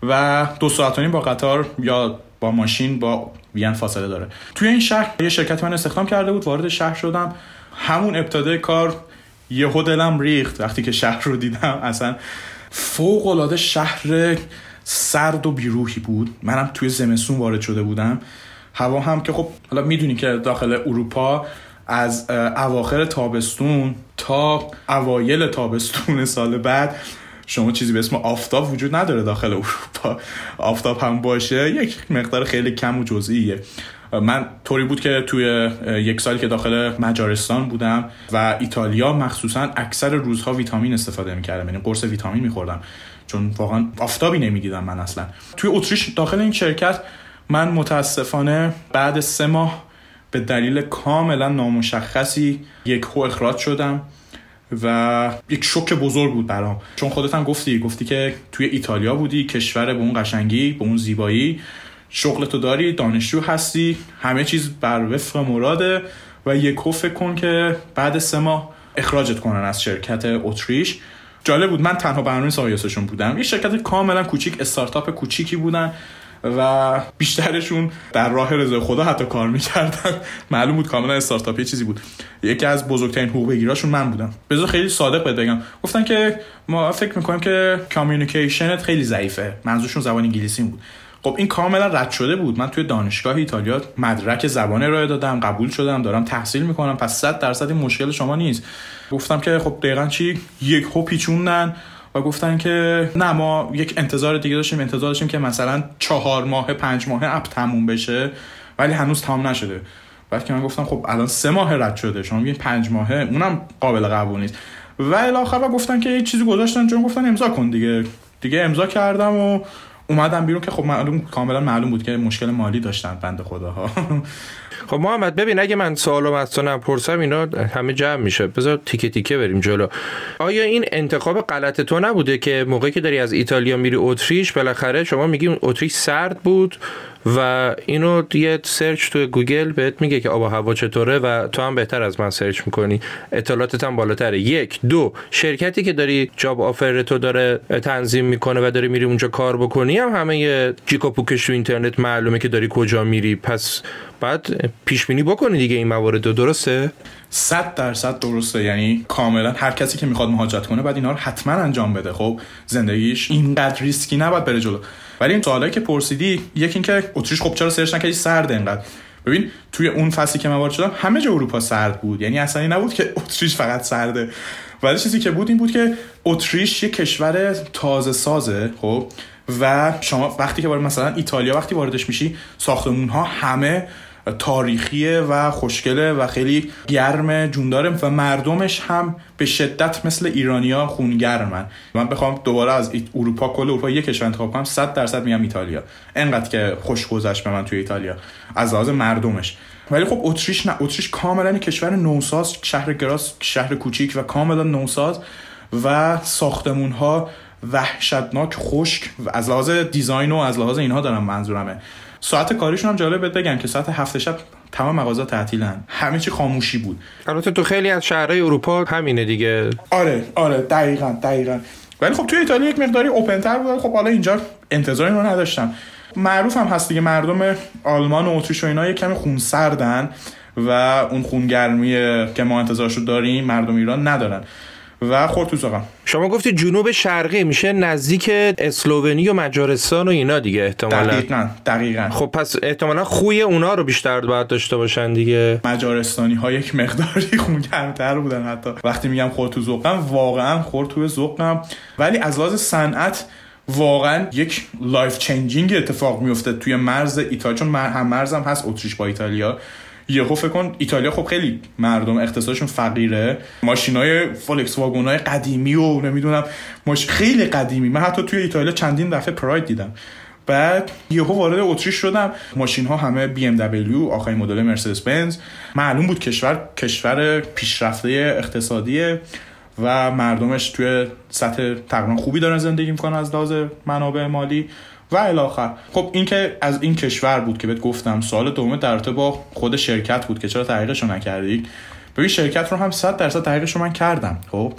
و دو ساعت با قطار یا با ماشین با وین فاصله داره. توی این شهر یه شرکت من استخدام کرده بود وارد شهر شدم. همون ابتدای کار یهو دلم ریخت وقتی که شهر رو دیدم. اصلا فوق العاده شهر سرد و بیروحی بود. منم توی زمستون وارد شده بودم. هوا هم که خب حالا می‌دونی که داخل اروپا از اواخر تابستون تا اوایل تابستون سال بعد شما چیزی به اسم آفتاب وجود نداره داخل اروپا. آفتاب هم باشه یک مقدار خیلی کم و جزئیه. من طوری بود که توی یک سالی که داخل مجارستان بودم و ایتالیا مخصوصا اکثر روزها ویتامین استفاده می‌کردم یعنی قرص ویتامین میخوردم. چون واقعا آفتابی نمی‌دیدم من اصلا. توی اتریش داخل این شرکت من متاسفانه بعد سه ماه به دلیل کاملا نامشخصی یک هو اخراج شدم و یک شوک بزرگ بود برام. چون خودت هم گفتی گفتی که توی ایتالیا بودی کشور به اون قشنگی به اون زیبایی. شغل تو داری دانشجو هستی همه چیز بر وفق مراده و یک فکر کن که بعد سه ماه اخراجت کنن از شرکت اتریش. جالب بود. من تنها برنامه‌نویسشون بودم. یه شرکت کاملا کوچیک استارتاپ کوچیکی بودن و بیشترشون در راه رضا خدا حتی کار می‌کردن. معلوم بود کاملا استارتاپی چیزی بود. یکی از بزرگترین حقوق بگیراشون من بودم. بذار خیلی صادق بهت بگم. گفتن که ما فکر می‌کنیم که communication ت خیلی ضعیفه. منظورشون زبان انگلیسی بود. خب این کاملا رد شده بود. من توی دانشگاه ایتالیا مدرک زبان ارائه دادم قبول شدم دارم تحصیل می‌کنم. پس 100 درصد این مشکل شما نیست. گفتم که خب دقیقا چی؟ یک هو پیچوندن و گفتن که نه ما یک انتظار دیگه داشتیم انتظار داشتیم که مثلا چهار ماه پنج ماه اپ تموم بشه ولی هنوز تمام نشده. بعد که من گفتم خب الان سه ماه رد شده. شما میگین پنج ماهه اونم قابل قبول نیست. و الاخر گفتن که یه چیزی گذاشتن چون گفتن امضا کن دیگه. دیگه امضا کردم و اومدم بیرون که خب معلوم کاملا معلوم بود که مشکل مالی داشتن بنده خداها. خب محمد ببین اگه من سوالو از تو نپرسم اینا همه جمع میشه. بذار تیکه تیکه بریم جلو. آیا این انتخاب غلط تو نبوده که موقعی که داری از ایتالیا میری اتریش بالاخره شما میگی اتریش سرد بود و اینو یه search تو گوگل بهت میگه که آب و هوا چطوره و تو هم بهتر از من search می‌کنی. اطلاعاتت هم بالاتره. یک. دو. شرکتی که داری job offer تو داره تنظیم می‌کنه و داری میری اونجا کار بکنی هم همه جیک و پوکش تو اینترنت معلومه که داری کجا میری. پس بعد پیش بینی بکنی دیگه این موارد درسته؟ صد درصد درسته. یعنی کاملا هر کسی که می‌خواد مهاجرت کنه بعد اینا رو حتما انجام بده. خب زندگیش اینقدر ریسکی نباید بره جلو. ولی این سوالایی که پرسیدی یکی اینکه اتریش خب چرا سرچ نکردی؟ سرد اینقدر. ببین توی اون فصلی که من وارد شدم همه جا اروپا سرد بود. یعنی اصلا نبود که اتریش فقط سرده. ولی چیزی که بود این بود که اتریش یه کشور تازه سازه خب؟ و شما وقتی که وارد مثلا ایتالیا وقتی واردش میشی ساختمون ها همه تاریخیه و خوشگله و خیلی گرم جونداره و مردمش هم به شدت مثل ایرانیا خونگرمن. من بخوام دوباره از اروپا کل اروپا یک کشور انتخاب کنم 100 درصد میام ایتالیا. انقدر که خوش گذشت به من توی ایتالیا از لحاظ مردمش. ولی خب اتریش نه اتریش کاملا کشور نوساز شهر گراس شهر کوچیک و کاملا نوساز و ساختمون ها وحشتناک خشک از لحاظ دیزاین و از لحاظ اینها دارم منظورمه. ساعت کاریشون هم جالب بگم که ساعت هفت شب تمام مغازه تعطیلن. همه چی خاموشی بود. البته تو خیلی از شهرهای اروپا همینه دیگه. آره آره دقیقا دقیقا. ولی خب توی ایتالیا یک مقداری اوپنتر بود خب حالا اینجا انتظاری رو نداشتم. معروف هم هست دیگه مردم آلمان و اتریش و اینا یک کمی خونسردن و اون خونگرمی که ما انتظارشو داریم مردم ایران ندارن. و خورد تو شما گفتی جنوب شرقی میشه نزدیک اسلوونی و مجارستان و اینا دیگه احتمالا. دقیقا دقیقا. خب پس احتمالا خوی اونا رو بیشتر باید داشته باشن دیگه. مجارستانی ها یک مقداری خونگرمتر بودن حتی. وقتی میگم خورد تو ذوقم واقعا خورد تو ذوقم ولی از لحاظ صنعت واقعا یک life changing اتفاق میفته توی مرز ایتالیا چون هم مرزم هست اتریش با ایتالیا. یهو فکر کن ایتالیا خب خیلی مردم اقتصادشون فقیره. ماشینای فولکس واگن های قدیمی و نمی‌دونم ماش خیلی قدیمی. من حتی توی ایتالیا چندین دفعه پراید دیدم. بعد یهو وارد اتریش شدم. ماشین ها همه بی ام دبلیو آخرین مدل مرسدس بنز معلوم بود کشور کشور پیشرفته اقتصادی و مردمش توی سطح تقریبا خوبی دارن زندگی می‌کنن از لحاظ منابع مالی. و الاخر خب این که از این کشور بود که بهت گفتم سوال دوم در با خود شرکت بود که چرا تحقیقش نکردی؟ ببین شرکت رو هم 100 درصد تحقیقش من کردم خب؟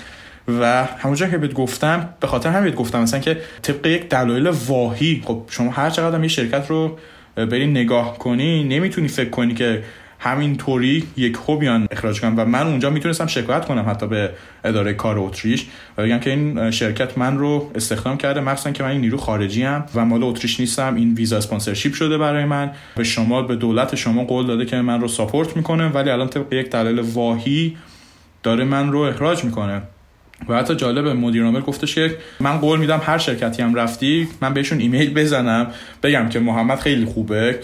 و همونجا که بهت گفتم به خاطر همین گفتم مثلا که طبق یک دلایل واهی خب شما هر چقدر یه شرکت رو بری نگاه کنی نمی‌تونی فکر کنی که همینطوری یک بیان اخراج کنم و من اونجا می‌تونستم شکایت کنم حتی به اداره کار اتریش و بگم که این شرکت من رو استخدام کرده مخصوصا که من این نیرو خارجی ام و مال اتریش نیستم این ویزا sponsorship شده برای من. به شما به دولت شما قول داده که من رو support می‌کنه ولی الان طبق یک دلیل واهی داره من رو اخراج می‌کنه. و حتی جالب مدیر عامل گفتش که من قول میدم هر شرکتی هم رفتی من بهشون ایمیل بزنم بگم که محمد خیلی خوبه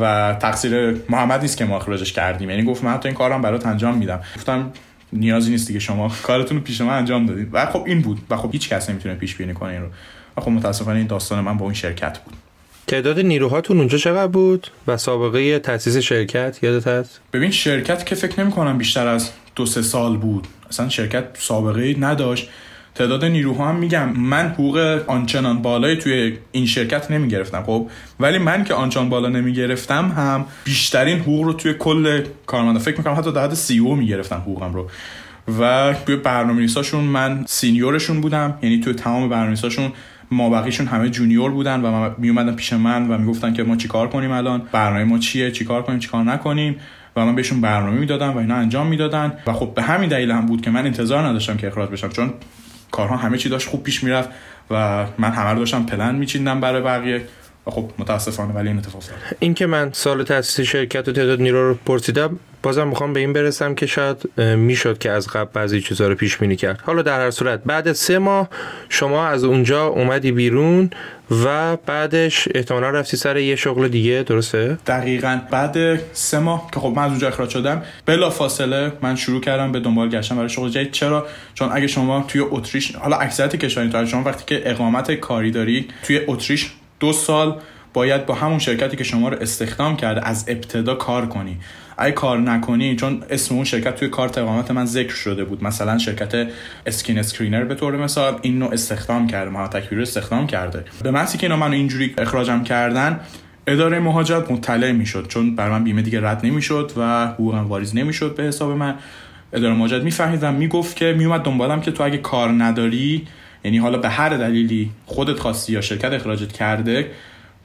و تقصیر محمد نیست که ما اخراجش کردیم. یعنی گفت من حتی این کارم برات انجام میدم. گفتم نیازی نیست دیگه شما کارتون رو پیش من انجام دادید. و خب این بود و خب هیچ کس نمی‌تونه پیش بینی کنه این رو. و خب متاسفانه این داستان من با این شرکت بود. تعداد نیروهاتون اونجا چقدر بود؟ و سابقه تاسیس شرکت یادت هست؟ ببین شرکت که فکر نمی کنم بیشتر از دو سه سال بود. اصلا شرکت سابقه نداشت. تعداد نیروها هم میگم من حقوق آنچنان بالایی توی این شرکت نمی گرفتم خب؟ ولی من که آنچنان بالا نمی گرفتم هم بیشترین حقوق رو توی کل کارمندا فکر می‌کنم حتی در حد سی او می گرفتم حقوقم رو. و توی برنامه‌نویساشون من سینیورشون بودم یعنی توی تمام برنامه‌نویساشون ما بقیشون همه جونیور بودن و می اومدن پیش من و می‌گفتن که ما چیکار کنیم الان برنامه ما چیه چیکار کنیم چیکار نکنیم. و من بهشون برنامه می‌دادم و اینا انجام می‌دادن. و خب به همین دلیل هم بود که من انتظار نداشتم که اخراج بشم چون کارها همه چی داشت خوب پیش می‌رفت و من همه رو داشتم پلن میچیندم برای بقیه. و خب متاسفانه ولی این اتفاق افتاد. این که من سال تاسیس شرکت و تعداد نیرو رو پرسیدم بازم می‌خوام به این برسم که شاید می‌شد که از قبل بعضی چیزها رو پیش بینی کرد. حالا در هر صورت بعد سه ماه شما از اونجا اومدی بیرون و بعدش احتمالا رفتی سر یه شغل دیگه درسته؟ دقیقا. بعد سه ماه که خب من از اونجا اخراج شدم بلا فاصله من شروع کردم به دنبال گشتن برای شغل جدید. چرا؟ چون اگه شما توی اتریش حالا اکثریت کشوری تو شما وقتی که اقامت کاری داری توی اتریش دو سال باید با همون شرکتی که شما رو استخدام کرده از ابتدا کار کنی. اگه کار نکنی چون اسم اون شرکت توی کارت اقامت من ذکر شده بود. مثلا شرکت Skin Screener به طور مثال اینو استخدام کرده ما رو استخدام کرده. به محضی که اینا منو اینجوری اخراجم کردن اداره مهاجرت مطلع می‌شد چون بر من بیمه دیگه رد نمی‌شد و حقوقم واریز نمی‌شد به حساب من. اداره مهاجرت می‌فهمید و می‌گفت که میومد دنبالم که تو اگه کار نداری یعنی حالا به هر دلیلی خودت خواستی یا شرکت اخراجت کرده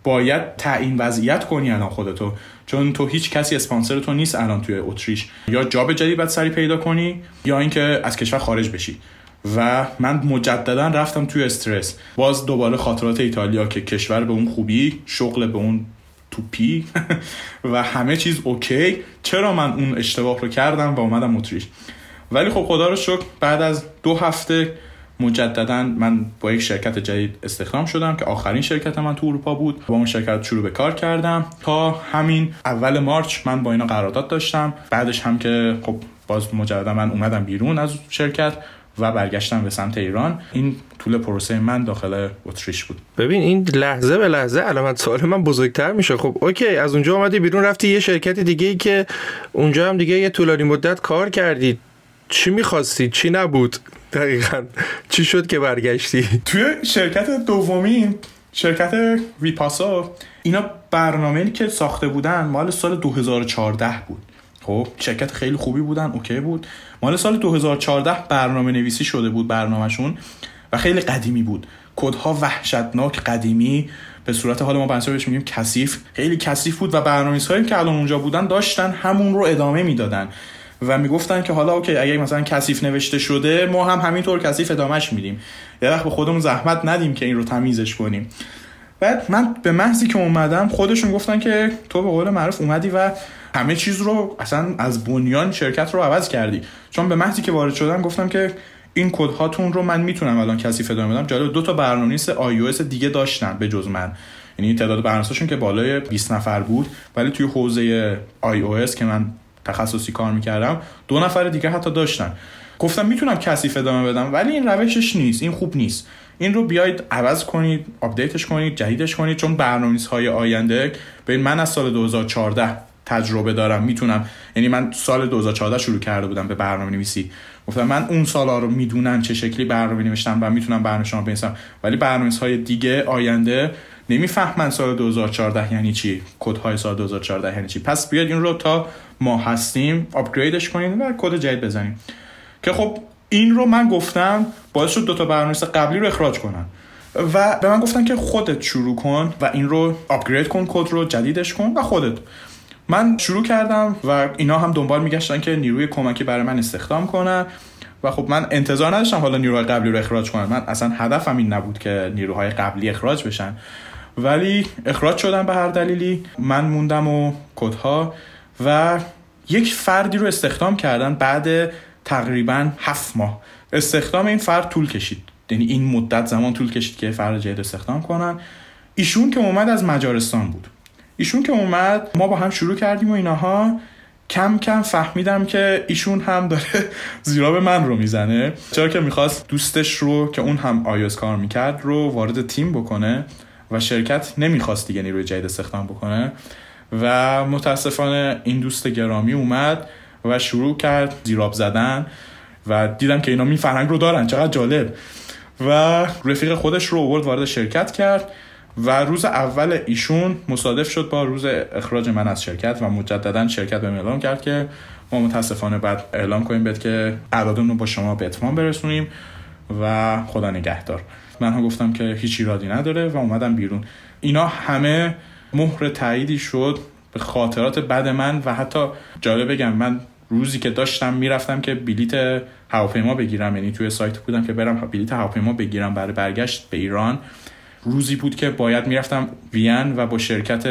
باید تعیین وضعیت کنی الان خودتو. چون تو هیچ کسی اسپانسر تو نیست الان توی اتریش. یا job جدید باید سریع پیدا کنی یا اینکه از کشور خارج بشی. و من مجددا رفتم توی استرس. باز دوباره خاطرات ایتالیا که کشور به اون خوبی شغل به اون توپی و همه چیز اوکی. چرا من اون اشتباه رو کردم و اومدم اتریش؟ ولی خب خدا رو شکر بعد از دو هفته مجددا من با یک شرکت جدید استخدام شدم که آخرین شرکت من تو اروپا بود. با اون شرکت شروع به کار کردم. تا همین اول مارچ من با اینا قرارداد داشتم. بعدش هم که خب باز مجددا من اومدم بیرون از شرکت و برگشتم به سمت ایران. این طول پروسه من داخل اتریش بود. ببین این لحظه به لحظه علامت سوال من بزرگتر میشه. خب اوکی از اونجا اومدی بیرون رفتی یه شرکت دیگه ای که اونجا هم دیگه یه طولانی مدت کار کردی. چی می‌خواستی؟ چی نبود؟ دقیقا. چی شد که برگشتی؟ توی شرکت دومی شرکت ویپاسا اینا برنامه که ساخته بودن مال سال 2014 بود. خب شرکت خیلی خوبی بودن اوکی بود. مال سال 2014 برنامه نویسی شده بود برنامهشون و خیلی قدیمی بود. کدها وحشتناک قدیمی به صورت حال ما بنسر بهش میگیم کثیف. خیلی کثیف بود و هایی که الان اونجا بودن داشتن همون رو ادامه می‌دادن. و می‌گفتن که حالا اوکی اگه مثلا کثیف نوشته شده ما هم همینطور کثیف ادامهش میدیم. یه وقت به خودمون زحمت ندیم که این رو تمیزش کنیم. بعد من به محضی که اومدم خودشون گفتن که تو به قول معروف اومدی و همه چیز رو اصلا از بنیان شرکت رو عوض کردی. چون به محضی که وارد شدم گفتم که این کد هاتون رو من می‌تونم الان کثیف ادامه بدم. جالب دو تا برنامه‌نویس iOS دیگه داشتن به جز من. یعنی تعداد برنامه‌نویساشون که بالای 20 نفر بود ولی توی حوزه iOS که من تخصصی کار می‌کردم دو نفر دیگه حتی داشتن. گفتم می‌تونم کثیف ادامه بدم ولی این روشش نیست این خوب نیست. این رو بیاید عوض کنید update ش کنید جدیدش کنید چون برنامه‌نویس های آینده ببین من از سال 2014 تجربه دارم می‌تونم. یعنی من سال 2014 شروع کرده بودم به برنامه نویسی گفتم من اون سالا رو می‌دونم چه شکلی برنامه نوشتم و می‌تونم برنامه شما بنویسم. ولی برنامه‌نویس های دیگه آینده نمی‌فهمن سال 2014 یعنی چی؟ کد های سال 2014 یعنی چی؟ پس بیاد این رو تا ما هستیم آپگریدش کنیم و کد جدید بزنیم. که خب این رو من گفتم باعث شد دوتا برنامه قبلی رو اخراج کنن. و به من گفتن که خودت شروع کن و این رو آپگرید کن کد رو جدیدش کن و خودت. من شروع کردم و اینا هم دنبال میگشتن که نیروی کمکی برای من استخدام کنن. و خب من انتظار نداشتم حالا نیروهای قبلی رو اخراج کنم من اصلا هدفم این نبود که نیروهای قبلی اخراج بشن. ولی اخراج شدم به هر دلیلی. من موندم و کدها و یک فردی رو استخدام کردن بعد تقریبا هفت ماه. استخدام این فرد طول کشید. یعنی این مدت زمان طول کشید که فرد جدید استخدام کنن. ایشون که اومد از مجارستان بود. ایشون که اومد ما با هم شروع کردیم و اینها کم کم فهمیدم که ایشون هم داره زیراب من رو می‌زنه. چرا که می‌خواست دوستش رو که اون هم آیوس کار می‌کرد رو وارد تیم بکنه. و شرکت نمی‌خواست دیگه نیروی جدید استخدام بکنه و متاسفانه این دوست گرامی اومد و شروع کرد زیراب زدن و دیدم که اینا می فرهنگ رو دارن چقدر جالب. و رفیق خودش رو اوورد وارد شرکت کرد و روز اول ایشون مصادف شد با روز اخراج من از شرکت و مجددا شرکت به اعلام کرد که ما متاسفانه بعد اعلام کنیم بهت که اعدادمون رو با شما به اتمام برسونیم و خدا نگهدار. من هم گفتم که هیچ ایرادی نداره و اومدم بیرون. اینا همه مهر تاییدی شد به خاطرات بد من و حتی جالب بگم من روزی که داشتم می‌رفتم که بلیت هواپیما بگیرم. یعنی توی سایت بودم که برم بلیت هواپیما بگیرم برای برگشت به ایران. روزی بود که باید می‌رفتم وین و با شرکت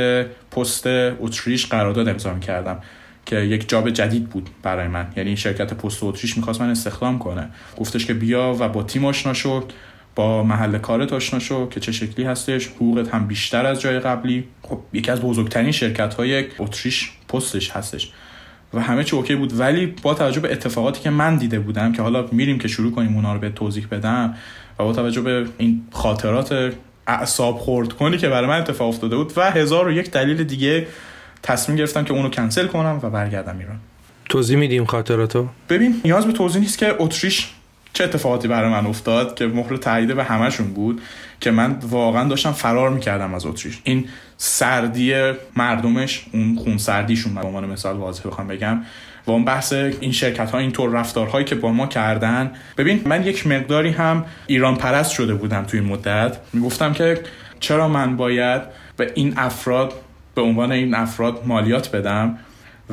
پست اتریش قرارداد امضا کردم که یک جاب جدید بود برای من. یعنی شرکت پست اتریش می‌خواست من استخدام کنه. گفتش که بیا و با تیم آشنا شد. با محل کارت آشنا شو که چه شکلی هستش. حقوقت هم بیشتر از جای قبلی. خب یکی از بزرگترین شرکت های اتریش پستش هستش. و همه چی اوکی بود. ولی با توجه به اتفاقاتی که من دیده بودم که حالا میریم که شروع کنیم اونا رو به توضیح بدم و با توجه به این خاطرات اعصاب خورد کنی که برای من اتفاق افتاده بود و هزار و یک دلیل دیگه تصمیم گرفتم که اونو کنسل کنم و برگردم ایران. توضیح میدیم خاطراتو؟ ببین نیاز به توضیح نیست که اتریش چه اتفاقاتی برای من افتاد که مهر تایید به همشون بود که من واقعا داشتم فرار می‌کردم از اتریش. این سردی مردمش اون خون سردیشون به عنوان مثال واضح بخوام بگم و اون بحث این شرکت ها اینطور رفتارهایی که با ما کردن. ببین من یک مقداری هم ایران پرست شده بودم توی این مدت. می‌گفتم که چرا من باید به این افراد به عنوان این افراد مالیات بدم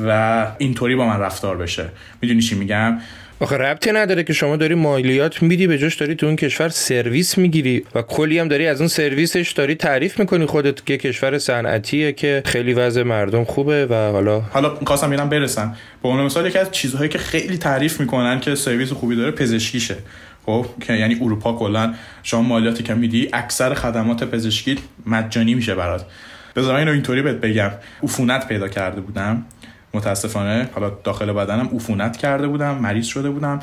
و اینطوری با من رفتار بشه. می‌دونی چی میگم؟ آخه ربطی نداره که شما داری مالیات میدی به جاش داری تو اون کشور سرویس می‌گیری و کلی هم داری از اون سرویسش داری تعریف می‌کنی. خودت که کشور صنعتیه که خیلی وضع مردم خوبه و حالا حالا خواستم میرم برسم. به عنوان مثال یکی از چیزهایی که خیلی تعریف می‌کنن که سرویس خوبی داره پزشکیشه. خب که یعنی اروپا کلا شما مالیاتی که میدی اکثر خدمات پزشکی مجانی میشه برات. بذار اینو اینطوری بهت بگم. عفونت پیدا کرده بودم. متاسفانه حالا داخل بدنم عفونت کرده بودم مریض شده بودم.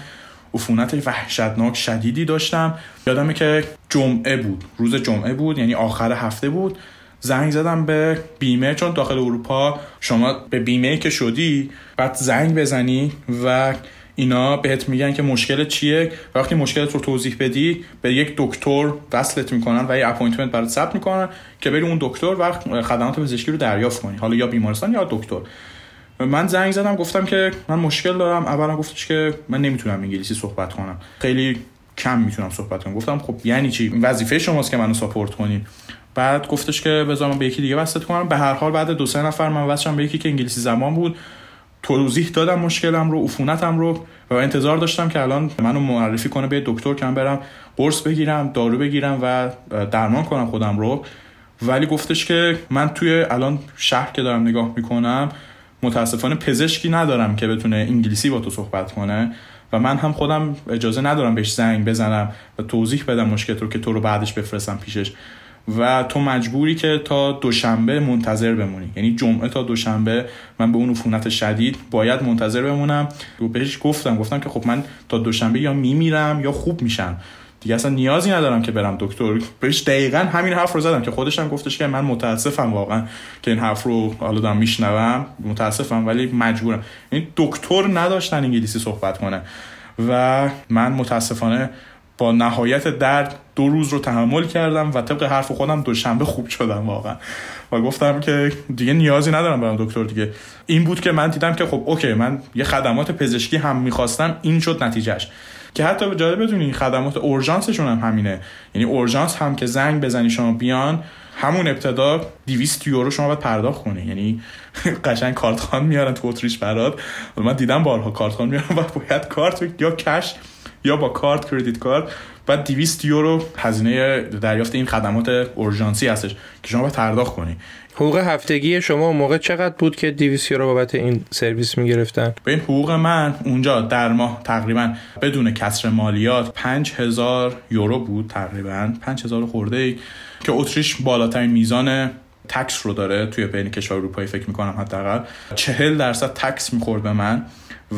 عفونت وحشتناک شدیدی داشتم. یادمه که جمعه بود روز جمعه بود یعنی آخر هفته بود. زنگ زدم به بیمه چون داخل اروپا شما به بیمه که شدی بعد زنگ بزنی و اینا بهت میگن که مشکل چیه. وقتی مشکلت رو توضیح بدی به یک دکتر وصلت می‌کنن و یه appointment برات ثبت می‌کنن که بری اون دکتر و خدمات پزشکی رو دریافت کنی. حالا یا بیمارستان یا دکتر. من زنگ زدم گفتم که من مشکل دارم. اولا گفتش که من نمی‌تونم انگلیسی صحبت کنم. خیلی کم می‌تونم صحبت کنم. گفتم خب یعنی چی؟ وظیفه شماست که منو ساپورت کنین. بعد گفتش که بذار من به یکی دیگه وصلت کنم. به هر حال بعد دو سه نفر من وصلم به یکی که انگلیسی زمان بود. توضیح دادم مشکلم رو عفونتم رو و انتظار داشتم که الان منو معرفی کنه به دکتر که برم قرص بگیرم دارو بگیرم و درمان کنم خودم رو. ولی گفتش که من توی الان شهر که دارم نگاه می‌کنم متاسفانه پزشکی ندارم که بتونه انگلیسی با تو صحبت کنه و من هم خودم اجازه ندارم بهش زنگ بزنم و توضیح بدم مشکل رو که تو رو بعدش بفرستم پیشش. و تو مجبوری که تا دوشنبه منتظر بمونی. یعنی جمعه تا دوشنبه من به اون عفونت شدید باید منتظر بمونم. و بهش گفتم گفتم که خب من تا دوشنبه یا میمیرم یا خوب میشم. دیگه اصلا نیازی ندارم که برم دکتر. بهش دقیقا همین حرف رو زدم که خودش گفتش که من متاسفم واقعا که این حرف رو حالا دارم میشنوم. متاسفم ولی مجبورم. این دکتر نداشتن انگلیسی صحبت کنه و من متاسفانه با نهایت درد دو روز رو تحمل کردم و طبق حرف خودم دوشنبه خوب شدم واقعا. و گفتم که دیگه نیازی ندارم برم دکتر دیگه. این بود که من دیدم که خب OK من یه خدمات پزشکی هم می‌خواستم. این شد نتیجه‌ش. که حتی جالب بدونی خدمات اورژانسشون هم همینه. یعنی اورژانس هم که زنگ بزنی شما بیان همون ابتدا 200 یورو شما باید پرداخت کنی. یعنی قشنگ کارت‌خوان میارن تو اتریش برات. من دیدم بارها کارت‌خوان میارن. و باید کارت یا cash یا با کارت credit card. بعد 200 یورو هزینه دریافت این خدمات اورژانسی هستش که شما باید پرداخت کنی. حقوق هفتگی شما موقع چقدر بود که 200 یورو بابت این سرویس می‌گرفتن؟ به این حقوق من اونجا در ماه تقریبا بدون کسر مالیات 5000 یورو بود تقریبا. 5000 خورده ای که اتریش بالاترین میزان تکس رو داره توی بین کشور اروپایی فکر می‌کنم حداقل. 40 درصد تکس می‌خورد به من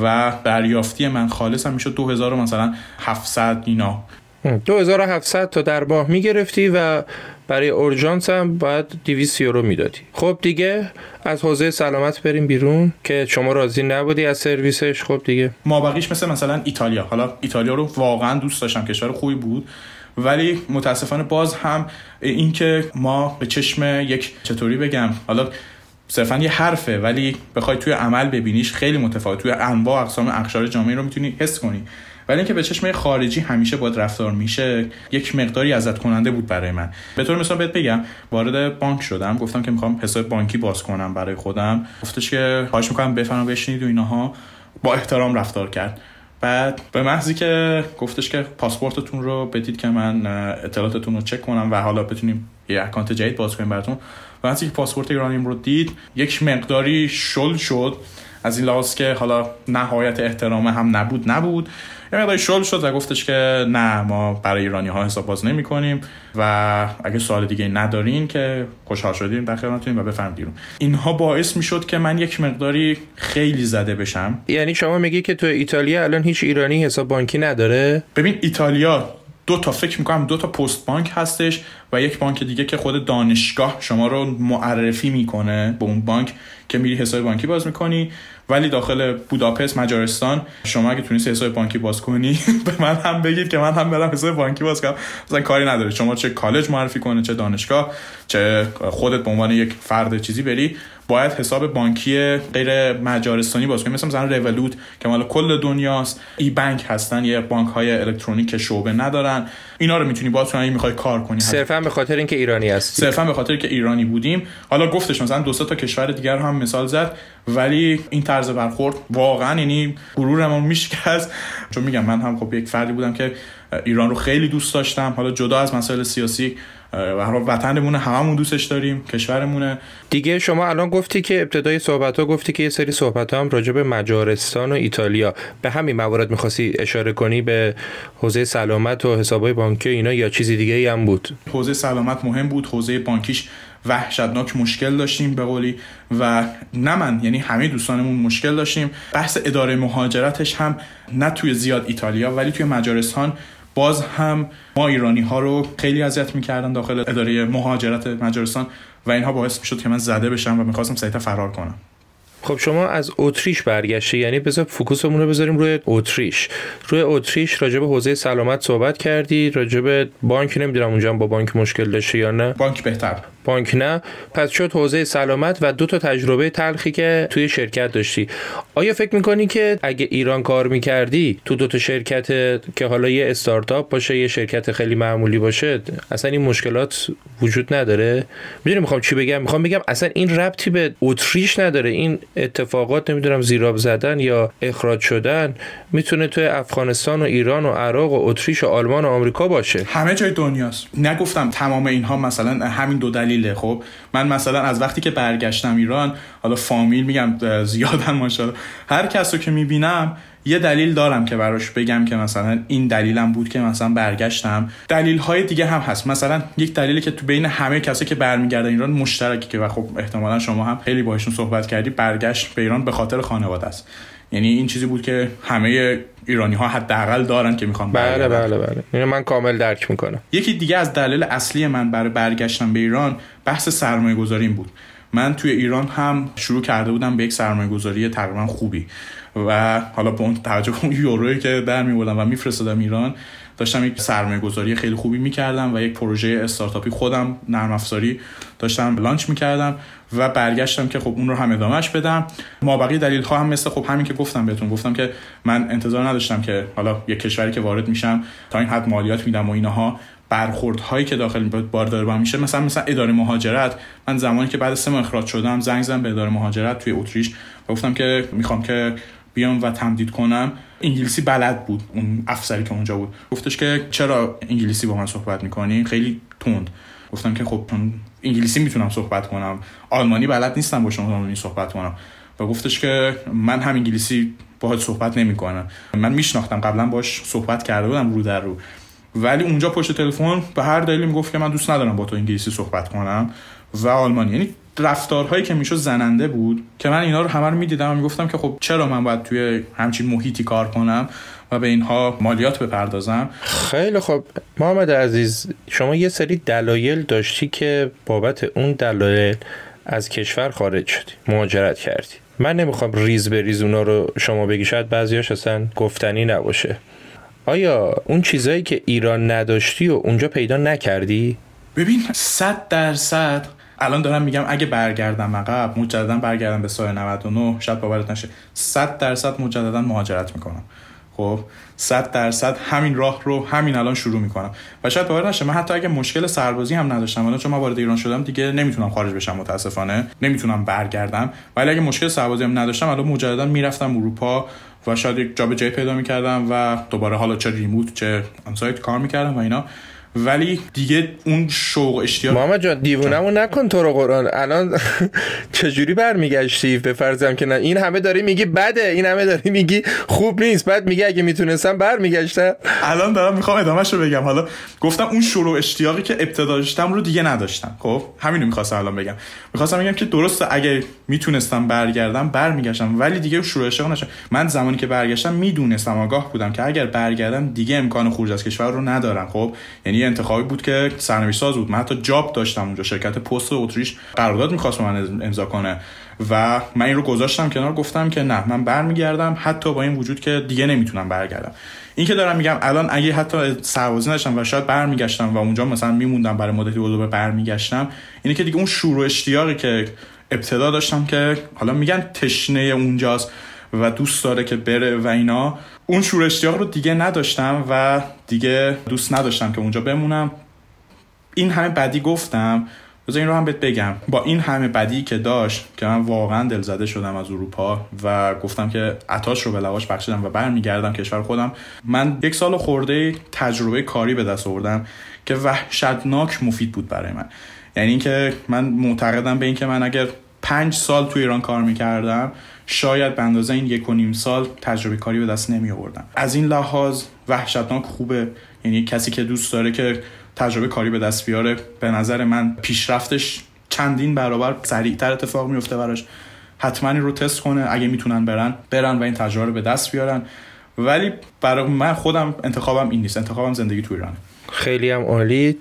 و دریافتی من خالص هم می‌شد. 2000 مثلا 700 اینا. 2700 تا در ماه می‌گرفتی و برای اورژانس هم باید 200 یورو می‌دادی. خب دیگه از حوزه سلامت بریم بیرون که شما راضی نبودی از سرویسش. خب دیگه. ما بقیش مثل مثلا ایتالیا. حالا ایتالیا رو واقعا دوست داشتم. کشور خوبی بود. ولی متاسفانه باز هم اینکه ما به چشم یک چطوری بگم حالا صرفا یه حرفه ولی بخوای توی عمل ببینیش خیلی متفاوت. توی انواع اقسام اقشار جامعه رو می‌تونی حس کنی. ولی اینکه به چشم خارجی همیشه باید رفتار میشه یک مقداری ازت کننده بود برای من. به طور مثال بهت بگم وارد بانک شدم. گفتم که می‌خوام حساب بانکی باز کنم برای خودم. گفتش که خواهش می‌کنم بفرما بشینید و اینها با احترام رفتار کرد. بعد به محضی که گفتش که پاسپورتتون رو بدید که من اطلاعاتتون رو چک کنم و حالا بتونیم یه اکانت جدید باز کنیم براتون. وقتی که پاسپورت ایرانیم رو دید یک مقداری شل شد. از این لحاظ که حالا نهایت احترام هم نبود نبود. یه مقداری شل شد و گفتش که نه ما برای ایرانی ها حساب باز نمی کنیم و اگه سوال دیگه ندارین که خوشحال شدیم در خدمتتونیم و بفرمایید اینها باعث می شد که من یک مقداری خیلی زده بشم. یعنی شما میگی که تو ایتالیا الان هیچ ایرانی حساب بانکی نداره؟ ببین ایتالیا دو تا فکر می‌کنم دو تا پست بانک هستش و یک بانک دیگه که خود دانشگاه شما رو معرفی می‌کنه به اون بانک. که میری حساب بانکی باز می‌کنی. ولی داخل بوداپست مجارستان شما اگه تونید حساب بانکی باز کنی به من هم بگید که من هم برم حساب بانکی باز کنم. مثلا کاری نداره. شما چه کالج معرفی کنه چه دانشگاه چه خودت به عنوان یک فرد چیزی بری. باید حساب بانکی غیر مجارستانی باز کنیم مثلا مثلا رولوت که مال کل دنیاست. ای بانک هستن یه بانک های الکترونیک که شعبه ندارن. اینا رو می‌تونی باز کنی می‌خوای کار کنی. صرفا به خاطر اینکه ایرانی هستی. صرفا به خاطر که ایرانی بودیم. حالا گفتش مثلا دو تا کشور دیگر هم مثال زد. ولی این طرز برخورد واقعا یعنی غرورمون میشکست. چون میگم من هم خب یک فردی بودم که ایران رو خیلی دوست داشتم. حالا جدا از مسائل سیاسی و وطنمونه هممون دوستش داریم کشورمونه. دیگه شما الان گفتی که ابتدای صحبت ها گفتی که یه سری صحبت ها هم راجع به مجارستان و ایتالیا. به همین موارد می‌خواستی اشاره کنی به حوزه سلامت و حسابای بانکی اینا یا چیزی دیگه ای هم بود؟ حوزه سلامت مهم بود. حوزه بانکیش وحشتناک مشکل داشتیم به قولی و نه من یعنی همه دوستانمون مشکل داشتیم. بحث اداره مهاجرتش هم نه توی زیاد ایتالیا ولی توی مجارستان باز هم ما ایرانی ها رو خیلی اذیت می‌کردن داخل اداره مهاجرت مجارستان و اینها باعث می‌شد که من زده بشم و می‌خواستم سریعتر فرار کنم. خب شما از اتریش برگشتی یعنی بذار فوکوسمون رو بذاریم روی اتریش. روی اتریش راجع به حوزه سلامت صحبت کردی راجع به بانک نمی‌دونم اونجا با بانک مشکل داشته یا نه؟ بانک بهتر. بانک نه. پس شد حوزه سلامت و دو تا تجربه تلخی که توی شرکت داشتی. آیا فکر می‌کنی که اگه ایران کار می‌کردی تو دو تا شرکت که حالا یه استارتاپ باشه یه شرکت خیلی معمولی باشه اصلا این مشکلات وجود نداره؟ می‌دونی می‌خوام چی بگم؟ می‌خوام بگم اصلا این ربطی به اتریش نداره. این اتفاقات نمی‌دونم زیراب زدن یا اخراج شدن می‌تونه توی افغانستان و ایران و عراق و اتریش و آلمان و آمریکا باشه. همه جای دنیاست. نگفتم تمام اینها مثلا همین دو دلیله. خب من مثلا از وقتی که برگشتم ایران حالا فامیل میگم زیادن ماشاءالله. هر کس رو که می‌بینم یه دلیل دارم که براش بگم که مثلا این دلیلم بود که مثلا برگشتم. دلیل های دیگه هم هست. مثلا یک دلیلی که تو بین همه کسایی که برمیگردن ایران مشترکی که و خب احتمالا شما هم خیلی باهاشون صحبت کردی برگشت به ایران به خاطر خانواده است. یعنی این چیزی بود که همه ایرانی ها حداقل دارن که می‌خوان بله بله بله. اینو من کامل درک می‌کنم. یکی دیگه از دلیل اصلی من برای برگشتن به ایران بحث سرمایه گذاریم بود. من توی ایران هم شروع کرده بودم به یک سرمایه گذاری تقریبا خوبی. و حالا به اون توجه اون یورویی که در میبردم و میفرستادم ایران داشتم یک سرمایه گذاری خیلی خوبی می‌کردم و یک پروژه استارتاپی خودم نرم افزاری داشتم لانچ می‌کردم و برگشتم که خب اون رو هم ادامهش بدم. ما بقیه دلیل ها هم مثل خب همین که گفتم بهتون گفتم که من انتظار نداشتم که حالا یک کشوری که وارد میشم تا این حد مالیات میدم و اینها هایی که داخل باردار با میشه مثلا مثلا اداره مهاجرت. من زمانی که بعد سه ماه اخراج شدم زنگ زدم به اداره مهاجرت توی اتریش و گفتم که می‌خوام که بیام و تمدید کنم انگلیسی بلد بود اون افسری که اونجا بود. گفتش که چرا انگلیسی با من صحبت می‌کنی؟ خیلی تند. گفتم که خب انگلیسی می‌تونم صحبت کنم. آلمانی بلد نیستم با شما آلمانی صحبت کنم. و گفتش که من هم انگلیسی باهات صحبت نمی‌کنم. من میشناختم قبلا باش صحبت کرده بودم رو در رو. ولی اونجا پشت تلفن به هر دلیلی می‌گفت که من دوست ندارم با تو انگلیسی صحبت کنم و آلمانی. یعنی رفتارهایی که می‌شد زننده بود که من اینا رو همه رو می‌دیدم و می‌گفتم که خب چرا من باید توی همچین محیطی کار کنم و به اینها مالیات بپردازم؟ خیلی خب محمد عزیز شما یه سری دلایل داشتی که بابت اون دلایل از کشور خارج شدی مهاجرت کردی. من نمی‌خوام ریز به ریز اونا رو شما بگی شاید بعضیاش اصلا گفتنی نباشه. آیا اون چیزایی که ایران نداشتی و اونجا پیدا نکردی؟ ببین صد درصد الان دارم میگم اگه برگردم عقب مجددا برگردم به سال 99 شاید باورت نشه. 100 درصد مجددا مهاجرت می‌کنم. خب 100 درصد همین راه رو همین الان شروع می‌کنم. و شاید باور نشه من حتی اگه مشکل سربازی هم نداشتم الان چون من وارد ایران شدم دیگه نمی‌تونم خارج بشم متاسفانه. نمی‌تونم برگردم. ولی اگه مشکل سربازی هم نداشتم الان مجددا می‌رفتم اروپا و شاید یک جاب جای پیدا می‌کردم و دوباره حالا چه ریموت چه آنسایت کار می‌کردم و اینا. ولی دیگه اون شوق اشتیاق محمد جان دیوونمون نکن تو رو قرآن. الان چجوری برمیگشتی؟ به فرضم که نه. این همه داری میگی بده. این همه داری میگی خوب نیست. بعد میگه اگه می‌تونستم برمیگشتم. الان دارم می‌خوام ادامهش رو بگم. حالا گفتم اون شروع اشتیاقی که ابتدا داشتم رو دیگه نداشتم. خب؟ همینو می‌خواستم الان بگم. می‌خواستم بگم که درسته اگه می‌تونستم برگردم برمیگشتم. ولی دیگه شروع اشتیاق نشم من زمانی که برگشتم می‌دونستم آگاه بودم که اگر برگردم دیگه امکان خروج از کشور رو ندارم. خب؟ یعنی انتخابی بود که سرنوشت ساز بود. من حتی جاب داشتم اونجا شرکت پست اتریش قرارداد می‌خواست من امضا کنه. و من این رو گذاشتم کنار گفتم که نه من برمیگردم. حتی با این وجود که دیگه نمی‌تونم برگردم. این که دارم میگم الان اگه حتی سربازی نشم و شاید برمیگشتم و اونجا مثلا میموندم برای مدتی به برمیگشتم اینه که دیگه اون شروع اشتیاقی که ابتدا داشتم که حالا میگن تشنه اونجاست و دوست داره که بره و اینا اون شور اشتیاق رو دیگه نداشتم و دیگه دوست نداشتم که اونجا بمونم. این همه بدی گفتم. بذار این رو هم بهت بگم. با این همه بدی که داشت که من واقعا دلزده شدم از اروپا و گفتم که عطاش رو به لواش بخشیدم و برمیگردم کشور خودم من یک سال خورده تجربه کاری به دست آوردم که وحشتناک مفید بود برای من. یعنی اینکه من معتقدم به اینکه من اگر پنج سال تو ایران کار می‌کردم. شاید به اندازه این یک و نیم سال تجربه کاری به دست نمی آوردم. از این لحاظ وحشتناک خوبه. یعنی کسی که دوست داره که تجربه کاری به دست بیاره به نظر من پیشرفتش چندین برابر سریعتر اتفاق میفته براش. حتما این رو تست کنه. اگه می‌تونن برن برن و این تجربه رو به دست بیارن. ولی برای من خودم انتخابم این نیست. انتخابم زندگی تو ایرانه. خیلی هم عالی.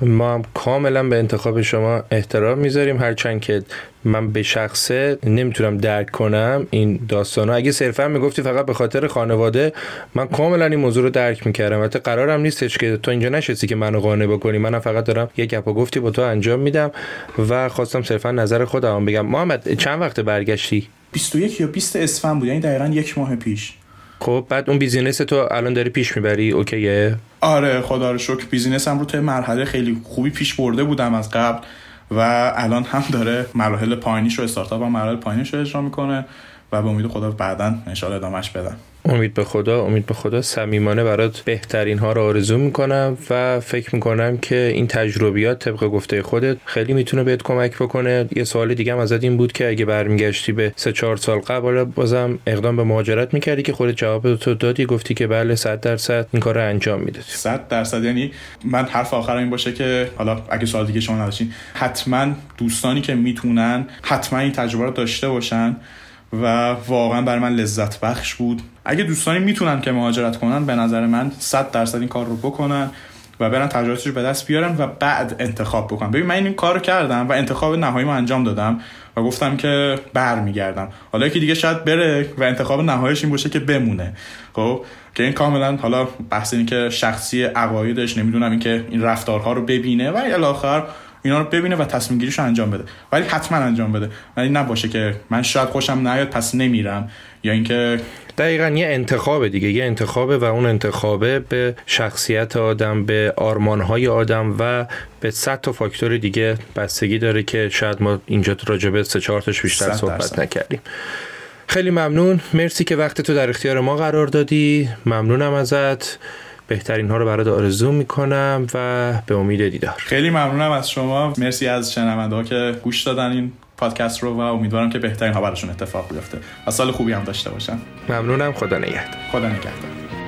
ما هم کاملا به انتخاب شما احترام می‌ذاریم. هرچند که من به شخصه نمی‌تونم درک کنم این داستان ها اگه صرفا می‌گفتی فقط به خاطر خانواده من کاملا این موضوع رو درک می‌کردم. البته قرارم نیستش که تو اینجا نشستی که منو قانع بکنی. منم فقط دارم یک گپ و گفتی با تو انجام میدم و خواستم صرفا نظر خودم بگم. محمد چند وقت برگشتی؟ 21 یا 20 اسفند بود یعنی دقیقا یک ماه پیش. خب بعد اون business تو الان داری پیش می‌بری OK ه؟ آره خدا رو شکر. business م رو توی مرحله خیلی خوبی پیش برده بودم از قبل. و الان هم داره مراحل پایانیش رو استارتاپ هم مراحل پایانیش رو اجرا می‌کنه و به امید خدا بعدا ان ادامش بدم امید به خدا امید به خدا صمیمانه برات بهترین ها رو آرزو می‌کنم و فکر می‌کنم که این تجربیات طبق گفته خودت خیلی می‌تونه بهت کمک بکنه. یه سوال دیگه هم ازت این بود که اگه برمیگشتی به سه چهار سال قبل بازم اقدام به مهاجرت می‌کردی که خودت جواب تو دادی گفتی که بله 100 درصد این کار رو انجام می‌دادی. 100 درصد یعنی من حرف آخر این باشه که حالا اگه سوال دیگه شما نداشتین حتما دوستانی که می‌تونن حتما این تجربه رو داشته باشن. و واقعا برای من لذت بخش بود. اگه دوستانی می‌تونن که مهاجرت کنن به نظر من 100 درصد این کار رو بکنن و برن تجربهش رو به دست بیارن و بعد انتخاب بکنن. ببین من این کار رو کردم و انتخاب نهایی ما انجام دادم و گفتم که برمیگردم. حالا که دیگه شاید بره و انتخاب نهاییش این باشه که بمونه. خب که این کاملا حالا بحث این که شخصی عقایدش نمی‌دونم این که این رفتارها رو ببینه و الاخر اینا رو ببینه و تصمیم گیریش انجام بده. ولی حتما انجام بده. ولی نباشه که من شاید خوشم نیاد پس نمیرم. یا اینکه دقیقا یه انتخاب دیگه. یه انتخابه و اون انتخابه به شخصیت آدم به آرمانهای آدم و به صد تا فاکتور دیگه بستگی داره که شاید ما اینجا راجبه سه چهار تاش بیشتر صحبت نکردیم. خیلی ممنون. مرسی که وقت تو در اختیار ما قرار دادی. ممنونم ازت. بهترین ها رو برات آرزو می‌کنم و به امید دیدار. خیلی ممنونم از شما. مرسی از شنونده ها که گوش دادن این پادکست رو و امیدوارم که بهترین ها براشون اتفاق بیفته. و سال خوبی هم داشته باشن. ممنونم. خدا نگهدار. خدا نگهدار.